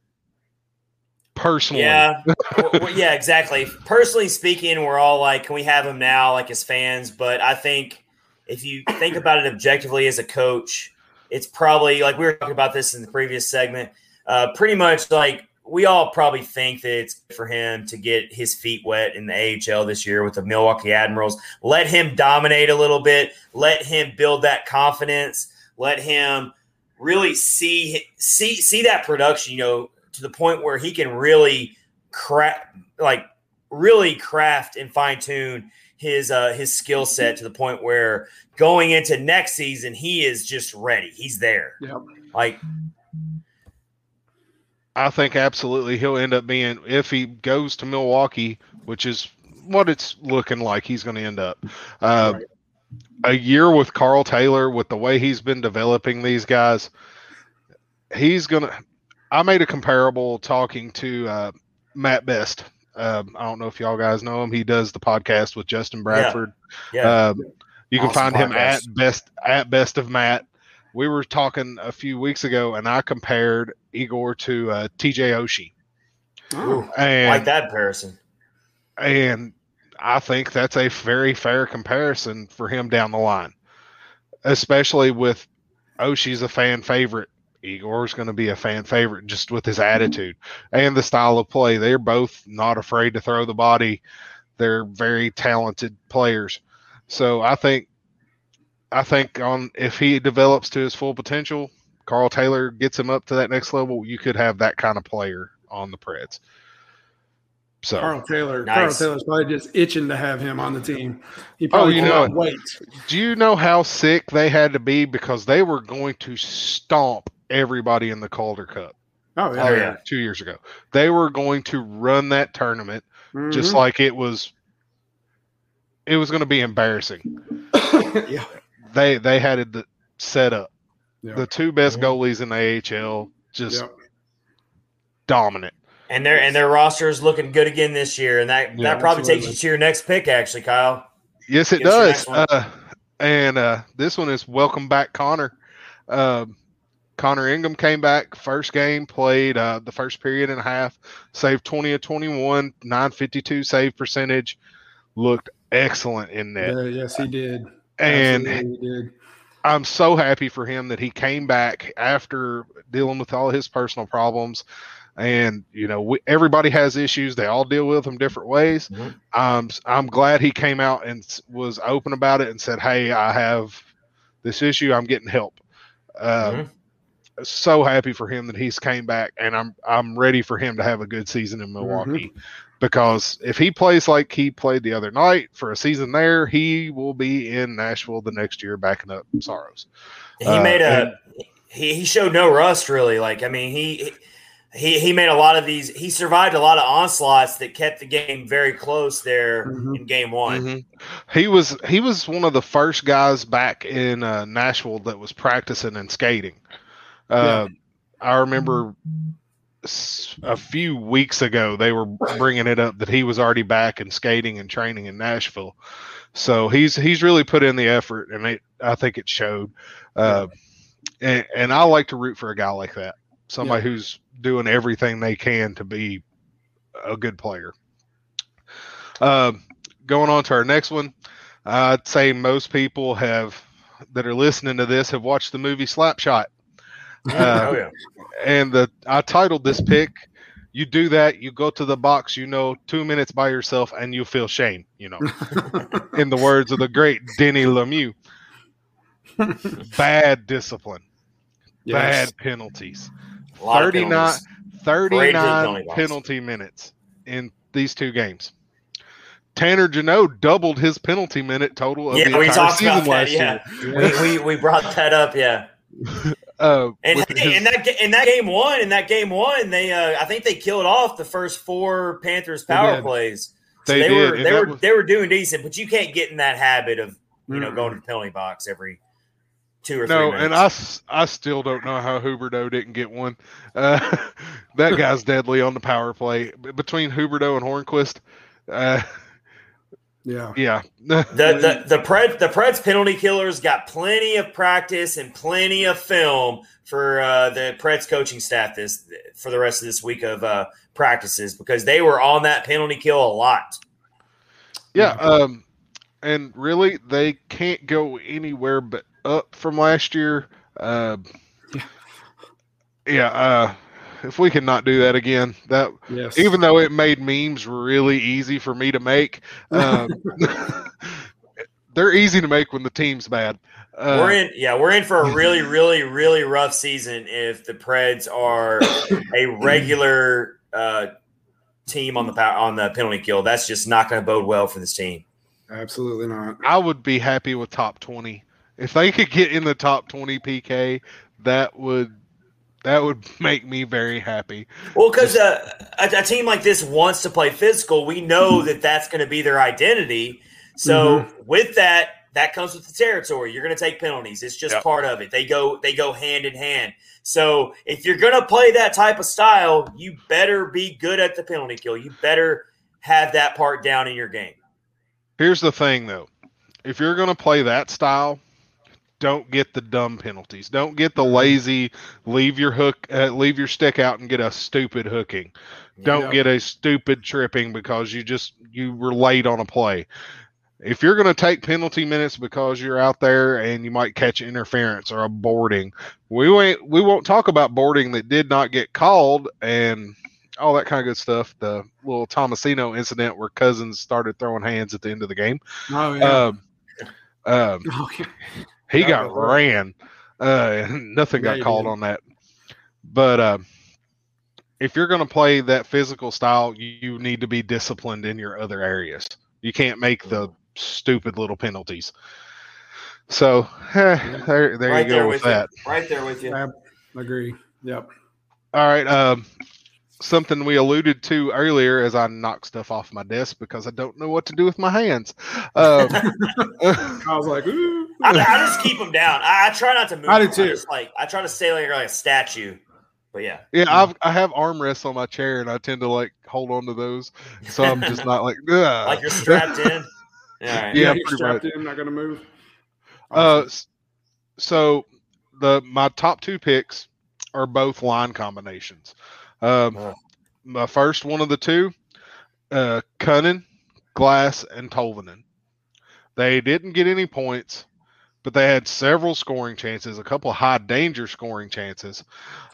personally. Yeah, yeah, exactly. Personally speaking, we're all like, can we have him now, like as fans? But I think if you think about it objectively as a coach, it's probably like we were talking about this in the previous segment uh, pretty much like we all probably think that it's for him to get his feet wet in the AHL this year with the Milwaukee Admirals. Let him dominate a little bit. Let him build that confidence. Let him really see see see that production. You know, to the point where he can really craft, like really craft and fine tune his uh his skill set to the point where going into next season he is just ready. He's there. Like I think absolutely he'll end up being if he goes to Milwaukee, which is what it's looking like he's going to end up. Uh, right. A year with Karl Taylor, with the way he's been developing these guys, he's going to. I made a comparable talking to uh, Matt Best. Um, I don't know if y'all guys know him. He does the podcast with Justin Bradford. Yeah. yeah. Um, you awesome can find podcast. him at best at best of Matt we were talking a few weeks ago, and I compared Igor to uh, TJ Oshie. Oh, and, like that comparison. And I think that's a very fair comparison for him down the line, especially with Oshie's a fan favorite. Igor's going to be a fan favorite just with his attitude and the style of play. They're both not afraid to throw the body. They're very talented players. So I think I think on if he develops to his full potential, Karl Taylor gets him up to that next level, you could have that kind of player on the Preds. So Karl Taylor, nice. Karl Taylor's probably just itching to have him on the team. He oh, probably oh, you know, wait. Do you know how sick they had to be because they were going to stomp everybody in the Calder Cup? Oh yeah, oh, yeah. two years ago. They were going to run that tournament mm-hmm. just like it was. It was going to be embarrassing. yeah, they they had it set up. Yeah. The two best goalies in the AHL just dominant. And their and their roster is looking good again this year, and that yeah, that probably absolutely. takes you to your next pick, actually, Kyle. Yes, it does. Uh, and uh, this one is welcome back, Connor. Uh, Connor Ingram came back first game, played uh, the first period and a half, saved 20 of 21, 952 save percentage, looked excellent in that. Yeah, yes, he did and I'm so happy for him that he came back after dealing with all his personal problems. And you know, we, everybody has issues; they all deal with them different ways. Mhm. Um, I'm glad he came out and was open about it and said, "Hey, I have this issue. I'm getting help." Uh, Mhm. So happy for him that he's came back, and I'm I'm ready for him to have a good season in Milwaukee. Because if he plays like he played the other night for a season there, he will be in Nashville the next year backing up Saros. He Uh, made a and- he he showed no rust really. Like I mean he he he made a lot of these. He survived a lot of onslaughts that kept the game very close there Mhm. in game one. Mhm. He was he was one of the first guys back in uh, Nashville that was practicing and skating. Uh, I remember s- a few weeks ago they were bringing it up that he was already back and skating and training in Nashville. So he's he's really put in the effort, and it, I think it showed. Uh, and, and I like to root for a guy like that, somebody who's doing everything they can to be a good player. Um, going on to our next one, I'd say most people have that are listening to this have watched the movie Slapshot. Uh, oh yeah. and the I titled this pick. You do that, you go to the box, you know, two minutes by yourself, and you feel shame. You know, in the words of the great Denis Lemieux, bad discipline, Yes. bad penalties, A lot of 39, penalties. 39 penalty box. minutes in these two games. Tanner Jeannot doubled his penalty minute total of Yeah, the we entire talked season about that. last Yeah, year. we, we we brought that up. Yeah, Uh, and hey, his- in that in that game one, in that game one, they uh, I think they killed off the first four Panthers power plays. So They they, were they were was- they were doing decent, but you can't get in that habit of you know going to the penalty box every two or three no, minutes. and I still don't know how Huberdeau didn't get one. Uh, that guy's deadly on the power play between Huberdeau and Hornqvist. Uh, Yeah. yeah, The the the Pred the Preds penalty killers got plenty of practice and plenty of film for uh, the Preds coaching staff this for the rest of this week of uh, practices because they were on that penalty kill a lot. yeah. Um, and really, they can't go anywhere but up from last year. Uh, yeah. Uh, if we can not do that again, that Yes. even though it made memes really easy for me to make, um, they're easy to make when the team's bad. Uh, we're in yeah we're in for a really really really rough season if the Preds are a regular uh, team on the power, on the penalty kill. That's just not going to bode well for this team. Absolutely not. I would be happy with top twenty if they could get in the top twenty PK. That would that would make me very happy. Well, because uh, a, a team like this wants to play physical. We know that that's going to be their identity. So with that, that comes with the territory. You're going to take penalties. It's just Yep. part of it. They go they go hand in hand. So if you're going to play that type of style, you better be good at the penalty kill. You better have that part down in your game. Here's the thing, though: if you're going to play that style, don't get the dumb penalties. Don't get the lazy leave your hook, uh, leave your stick out and get a stupid hooking. Don't get a stupid tripping because you just you were late on a play. If you're going to take penalty minutes because you're out there and you might catch interference or a boarding, we won't we won't talk about boarding that did not get called and all that kind of good stuff. The little Tomasino incident where Cousins started throwing hands at the end of the game. Oh yeah. Um, um, Oh, yeah. He Yeah, got that's right. ran. Uh, nothing Yeah, got called did. on that. But uh, if you're going to play that physical style, you, you need to be disciplined in your other areas. You can't make the stupid little penalties. So eh, there, there right you go there with with that. you. Right there with you. I agree. Yep. All right. Um, something we alluded to earlier as I knock stuff off my desk because I don't know what to do with my hands. Um, I was like, ooh. I, I just keep them down. I, I try not to move. I do them. too. just like I try to stay like, like a statue. But yeah, Yeah, I've I have armrests on my chair, and I tend to like hold on to those, so I'm just not like Ugh. like you're strapped in. All right. Yeah, you're pretty strapped in, not gonna move. Uh, so the my top two picks are both line combinations. Um, Oh. my first one of the two, uh, Kunin, Glass, and Tolvanen. They didn't get any points, but they had several scoring chances, a couple of high danger scoring chances.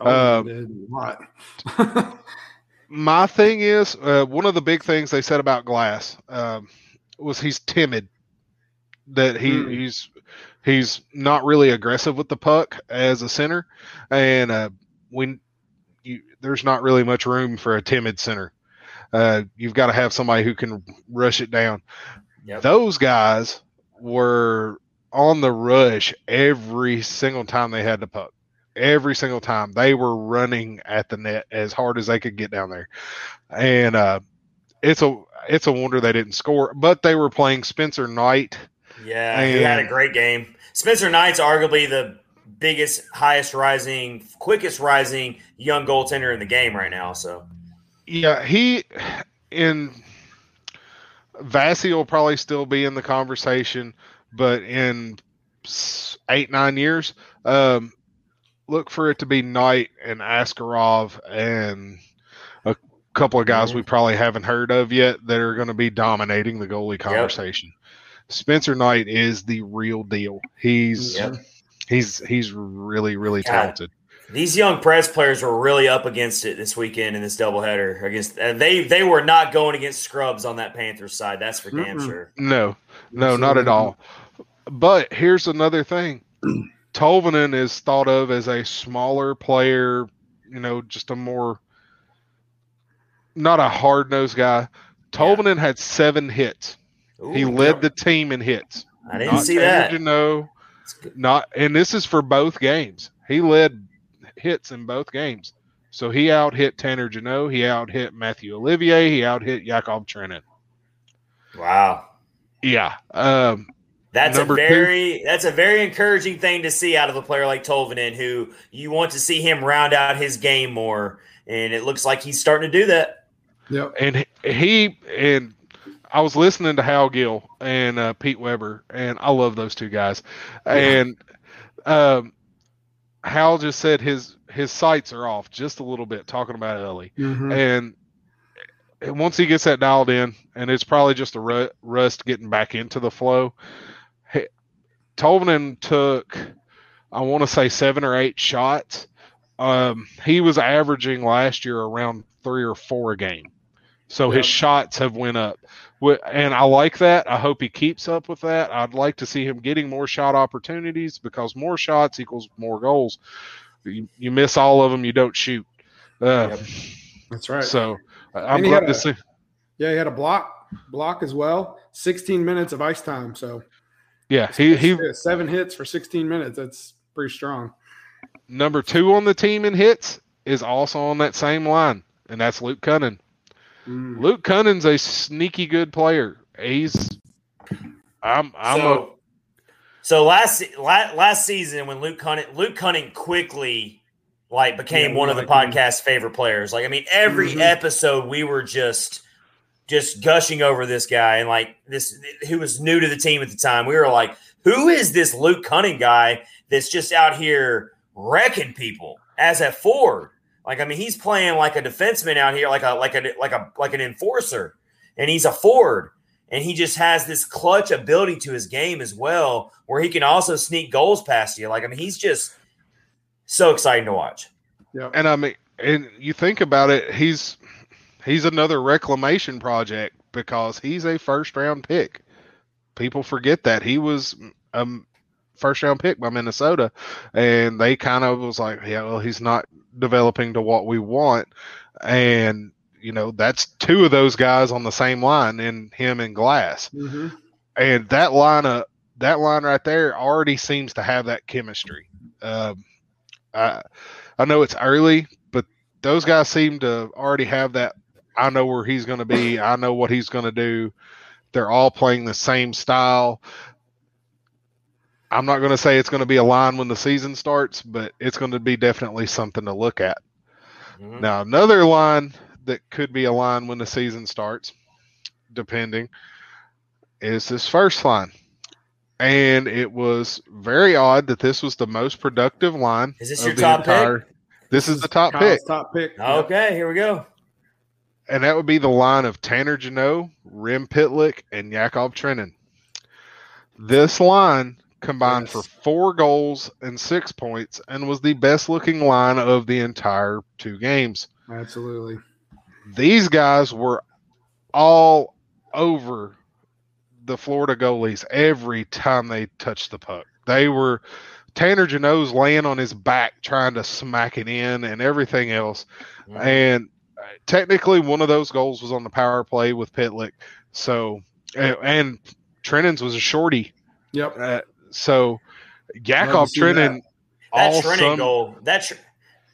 Oh, Um, they did a lot. My thing is, uh, one of the big things they said about Glass um, was he's timid. That he Hmm. he's he's not really aggressive with the puck as a center, and uh, when you there's not really much room for a timid center. Uh, you've got to have somebody who can rush it down. Yep. Those guys were on the rush every single time they had the puck. Every single time they were running at the net as hard as they could get down there, and uh, it's a it's a wonder they didn't score. But they were playing Spencer Knight. Yeah, he had a great game. Spencer Knight's arguably the biggest, highest rising, quickest rising young goaltender in the game right now. So Yeah, he in Vassy will probably still be in the conversation, but in eight nine years, um, look for it to be Knight and Askarov and a couple of guys we probably haven't heard of yet that are going to be dominating the goalie conversation. Spencer Knight is the real deal. He's Yep. he's he's really really God. talented. these young press players were really up against it this weekend in this doubleheader. Against uh, they they were not going against scrubs on that Panthers side. That's for damn Mm-mm. sure. No, no, not at all. But here's another thing. Tolvanen is thought of as a smaller player, you know, just a more not a hard nosed guy. Tolvanen had seven hits. he led the team in hits. I didn't not see that. Good. not and this is for both games. He led hits in both games. So he out hit Tanner Jeannot, he out hit Mathieu Olivier, he out hit Yakov Trenin. Wow. Yeah. Um That's Number a two. very that's a very encouraging thing to see out of a player like Tolvanen, who you want to see him round out his game more, and it looks like he's starting to do that. Yeah, and he- he and I was listening to Hal Gill and uh, Pete Weber, and I love those two guys. And um, Hal just said his his sights are off just a little bit talking about Eeli, Mhm. and, and once he gets that dialed in, and it's probably just the rust getting back into the flow. Tolvanen took, I want to say seven or eight shots. Um, he was averaging last year around three or four a game. So his shots have went up, and I like that. I hope he keeps up with that. I'd like to see him getting more shot opportunities because more shots equals more goals. You, you miss all of them, you don't shoot. Uh, Yep. That's right. So I'm glad to a- see. yeah, he had a block block as well. 16 minutes of ice time. So Yeah, he he seven hits for 16 minutes. That's pretty strong. number two on the team in hits is also on that same line, and that's Luke Kunin. Mm. Luke Kunin's a sneaky good player. He's I'm I'm a so, so last last season when Luke Kunin Luke Kunin quickly like became Yeah, one of the podcast's favorite players. Like I mean, every Mhm. episode we were just just gushing over this guy and like this who was new to the team at the time. We were like, who is this Luke Kunin guy that's just out here wrecking people as a forward? Like I mean, he's playing like a defenseman out here, like a like a like a like an enforcer, and he's a forward and he just has this clutch ability to his game as well, where he can also sneak goals past you. Like I mean, he's just so exciting to watch. Yep. and I mean and you think about it, he's he's another reclamation project because he's a first round pick. People forget that he was a first round pick by Minnesota, and they kind of was like, yeah, well, he's not developing to what we want, and you know that's two of those guys on the same line in him and Glass, Mhm. and that lineup, that line right there, already seems to have that chemistry. Um, I I know it's early, but those guys seem to already have that. I know where he's going to be. I know what he's going to do. They're all playing the same style. I'm not going to say it's going to be a line when the season starts, but it's going to be definitely something to look at. Mhm. Now, another line that could be a line when the season starts, depending, is this first line. And it was very odd that this was the most productive line. Is this of your the top pick? This is the top Kyle's pick. Top pick. Okay, here we go. And that would be the line of Tanner Jeannot, Rim Pitlick, and Yakov Trenin. This line combined Yes. for four goals and six points and was the best looking line of the entire two games. Absolutely. These guys were all over the Florida goalies every time they touched the puck. They were Tanner Jeannot's laying on his back trying to smack it in and everything else. And uh, technically, one of those goals was on the power play with Pitlick. So, and, and Trenin's was a shorty. Yep. Uh, so, Love Yakov Trenin, That all Trenin sum- goal, that tr-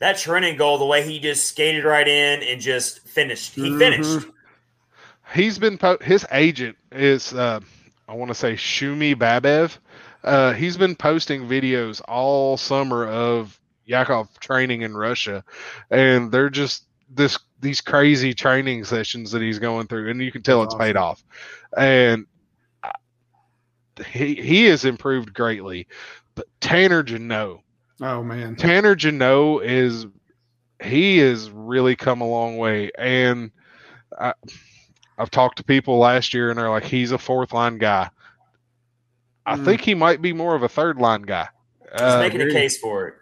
that Trenin goal, the way he just skated right in and just finished. He Mhm. finished. He's been po- his agent is uh, I want to say Shumi Babev. Uh, he's been posting videos all summer of Yakov training in Russia, and they're just this these crazy training sessions that he's going through, and you can tell it's paid off. And I- he he has improved greatly. But Tanner Jeannot, Oh man. Tanner Jeannot is he has really come a long way, and I, I've talked to people last year, and they're like, he's a fourth line guy. I Mm. think he might be more of a third line guy. He's Uh, making a case for it.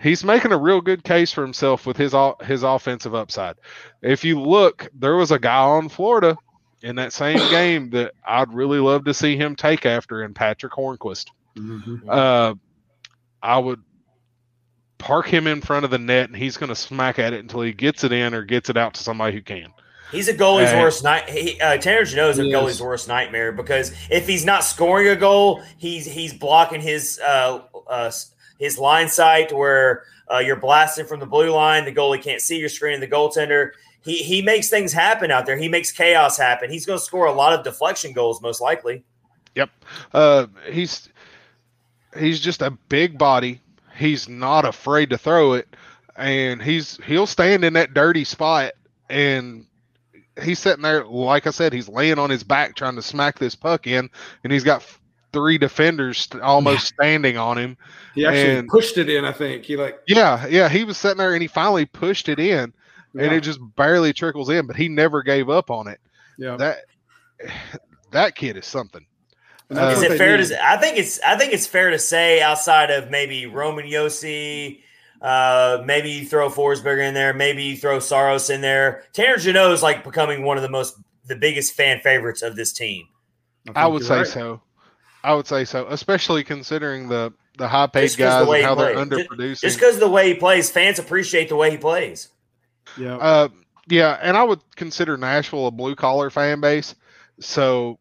he's making a real good case for himself with his his offensive upside. If you look, there was a guy on Florida in that same game that I'd really love to see him take after, in Patric Hornqvist. Mhm. Uh, I would park him in front of the net, and he's going to smack at it until he gets it in or gets it out to somebody who can. He's a goalie's Hey. worst night. He, uh, Tanner Jeannot is a goalie's is. worst nightmare because if he's not scoring a goal, he's he's blocking his uh, uh, his line sight where uh, you're blasting from the blue line. The goalie can't see your screen. The goaltender he he makes things happen out there. He makes chaos happen. He's going to score a lot of deflection goals most likely. Yep. Uh, he's he's just a big body. He's not afraid to throw it, and he's he'll stand in that dirty spot, and he's sitting there. Like I said, he's laying on his back trying to smack this puck in, and he's got three defenders st- almost standing on him. He actually And- pushed it in. I think he like. Yeah, yeah. He was sitting there, and he finally pushed it in, and it just barely trickles in, but he never gave up on it. yeah. That that kid is something. Uh, Is it fair need. to? I think it's. I think it's fair to say outside of maybe Roman Josi, uh, maybe you throw Forsberg in there, maybe you throw Saros in there. Tanner Jeannot is like becoming one of the most, the biggest fan favorites of this team. I think would say right. so. I would say so, especially considering the the high paid guys the and how they're underproducing. Just because of the way he plays, fans appreciate the way he plays. Yeah. uh, yeah, and I would consider Nashville a blue collar fan base. So,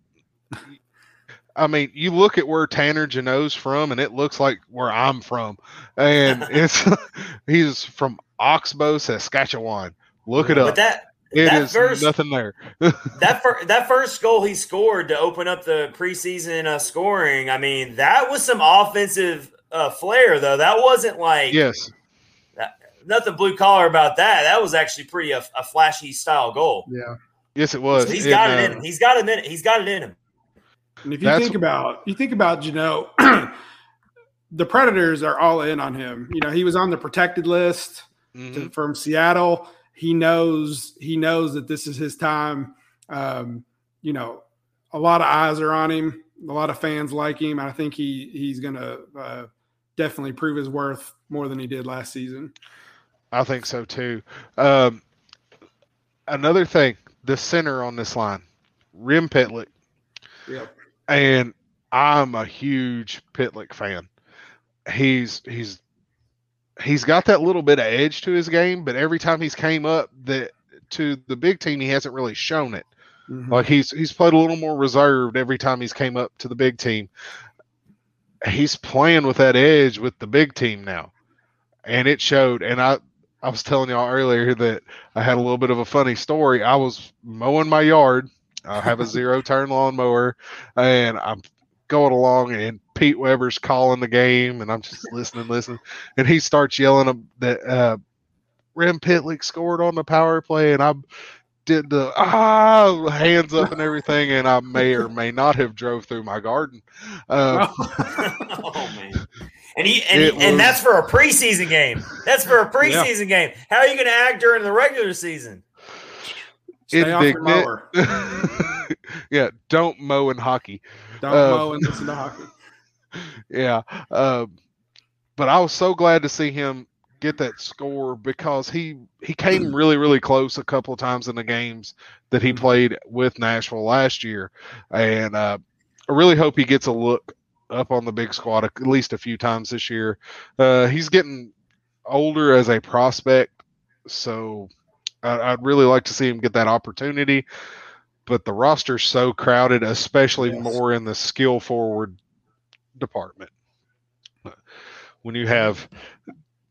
I mean, you look at where Tanner Jeannot's from, and it looks like where I'm from, and it's he's from Oxbow, Saskatchewan. Look it up. But that It that is first nothing there. that fir- that first goal he scored to open up the preseason uh, scoring, I mean, that was some offensive uh, flair though. That wasn't like yes, nothing blue collar about that. That was actually pretty a, a flashy style goal. yeah. yes, it was. So he's And, got it uh, in him. He's got it in. He's got it in him. And if you That's- think about you think about Jeannot, the Predators are all in on him. You know, he was on the protected list mhm. to, from Seattle. He knows he knows that this is his time. Um, you know, a lot of eyes are on him. A lot of fans like him. I think he he's going to uh, definitely prove his worth more than he did last season. I think so too. Um, another thing, the center on this line, Rem Pitlick, Yep. And I'm a huge Pitlick fan. He's he's he's got that little bit of edge to his game, but every time he's came up that to the big team, he hasn't really shown it. Mhm. Like he's he's played a little more reserved every time he's came up to the big team. He's playing with that edge with the big team now, and it showed. And I I was telling y'all earlier that I had a little bit of a funny story. I was mowing my yard. I have a zero turn lawnmower, and I'm going along, and Pete Weber's calling the game, and I'm just listening, listening, and he starts yelling that uh, Rem Pitlick scored on the power play, and I'm did the ah hands up and everything, and I may or may not have drove through my garden. Uh, oh man. And he and, he- and was- that's for a preseason game. That's for a preseason game. How are you going to act during the regular season? Stay off your indignant. mower. yeah, don't mow in hockey. Don't Uh, mow and listen to hockey. yeah. Uh, but I was so glad to see him get that score because he he came really really close a couple of times in the games that he played with Nashville last year, and uh, I really hope he gets a look up on the big squad at least a few times this year. Uh, he's getting older as a prospect, so I, would really like to see him get that opportunity. But the roster's so crowded, especially yes. more in the skill forward department. When you have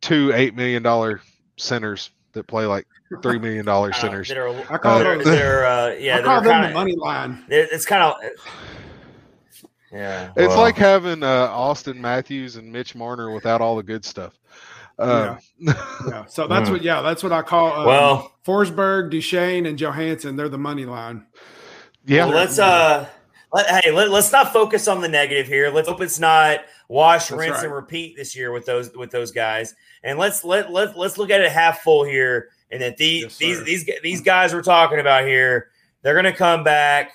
two eight million dollar centers that play like three million dollar centers, uh, I call uh, them, they're, uh, yeah, I call them kinda, the money line. It's kind of yeah. It's well. like having uh, Auston Matthews and Mitch Marner without all the good stuff. Uh, yeah. yeah. So that's what. Yeah, that's what I call. Um, well, Forsberg, Duchene, and Johansen. They're the money line. Yeah. Well, let's uh. Let, hey, let, us not focus on the negative here. Let's hope it's not wash, that's rinse, right. and repeat this year with those with those guys. And let's let let let's look at it half full here. And that these yes, these these these guys we're talking about here, they're going to come back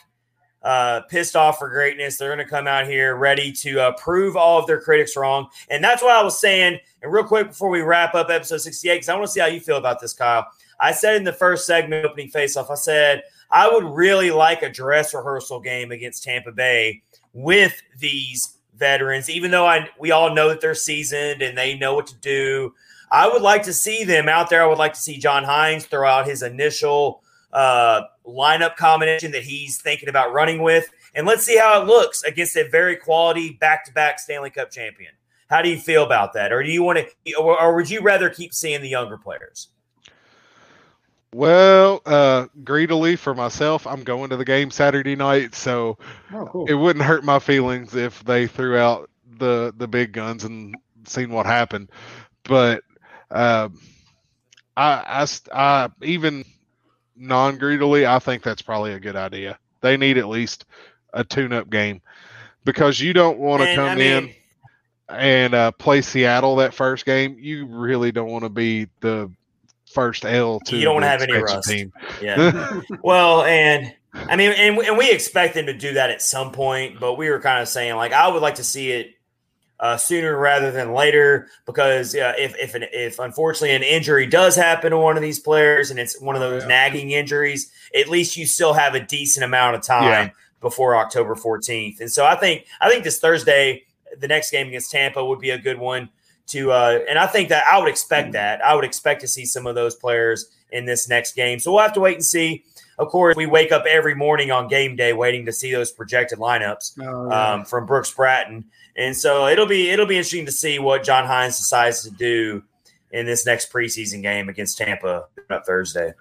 uh, pissed off for greatness. They're going to come out here ready to uh, prove all of their critics wrong. And that's what I was saying. And real quick before we wrap up episode 68, because I want to see how you feel about this, Kyle. I said in the first segment opening faceoff, I said I would really like a dress rehearsal game against Tampa Bay with these veterans, even though I we all know that they're seasoned and they know what to do. I would like to see them out there. I would like to see John Hynes throw out his initial uh, lineup combination that he's thinking about running with. And let's see how it looks against a very quality back to back Stanley Cup champion. How do you feel about that? Or do you want to, or, would you rather keep seeing the younger players? Well, uh, greedily for myself, I'm going to the game Saturday night, so oh, cool. it wouldn't hurt my feelings if they threw out the the big guns and seen what happened. But uh, I, I, I even non greedily, I think that's probably a good idea. They need at least a tune up game because you don't want to come I mean, in and uh, play Seattle that first game. You really don't want to be the first L to you don't want to have any rust. Team. Yeah. well, and I mean, and, and we expect them to do that at some point, but we were kind of saying like I would like to see it uh, sooner rather than later because uh, if if an, if unfortunately an injury does happen to one of these players and it's one of those yeah. nagging injuries, at least you still have a decent amount of time yeah. before October 14th. And so I think I think this Thursday, the next game against Tampa would be a good one to uh, and I think that I would expect mm. that. I would expect to see some of those players in this next game. So we'll have to wait and see. Of course, we wake up every morning on game day waiting to see those projected lineups oh, yeah. um, from Brooks Bratten. And so it'll be it'll be interesting to see what John Hynes decides to do in this next preseason game against Tampa on Thursday.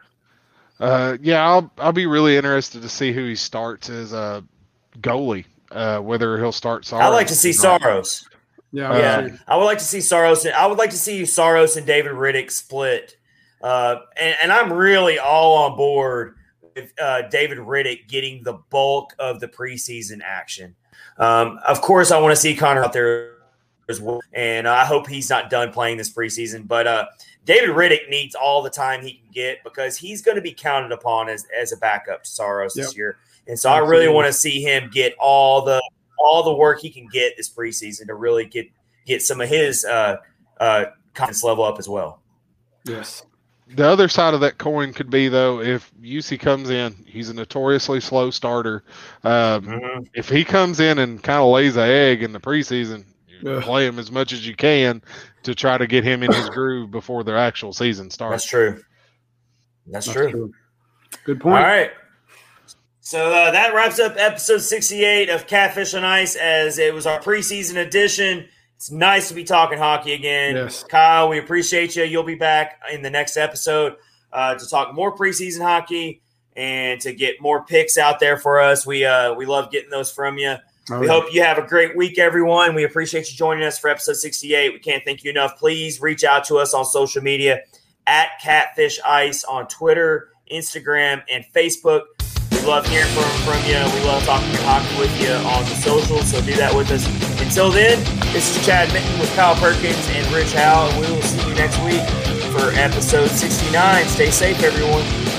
Uh, yeah, I'll I'll be really interested to see who he starts as a goalie. Uh, whether he'll start Saros. I like to see Saros. Yeah, yeah. I would like to see Saros. I would like to see Saros and David Rittich split. Uh, and, and I'm really all on board with uh, David Rittich getting the bulk of the preseason action. Um, of course, I want to see Connor out there as well, and I hope he's not done playing this preseason. But uh, David Rittich needs all the time he can get because he's going to be counted upon as, as a backup to Saros yep. this year, and so Absolutely. I really want to see him get all the all the work he can get this preseason to really get get some of his uh, uh, confidence level up as well. Yes. The other side of that coin could be though, if Juuse comes in, he's a notoriously slow starter. Um, mm-hmm. If he comes in and kind of lays an egg in the preseason, yeah. play him as much as you can to try to get him in his groove before the actual season starts. That's true. That's, That's true. true. Good point. All right. So uh, that wraps up episode 68 of Catfish on Ice as it was our preseason edition. It's nice to be talking hockey again. Yes. Kyle, we appreciate you. You'll be back in the next episode uh, to talk more preseason hockey and to get more picks out there for us. We uh, we love getting those from you. Oh, we yeah. hope you have a great week, everyone. We appreciate you joining us for episode 68. We can't thank you enough. Please reach out to us on social media at Catfish Ice on Twitter, Instagram, and Facebook. We love hearing from, from you. We love talking hockey with you on the socials. So do that with us. Until then, this is Chad Minton with Kyle Perkins and Rich Howe, and we will see you next week for episode 69. Stay safe, everyone.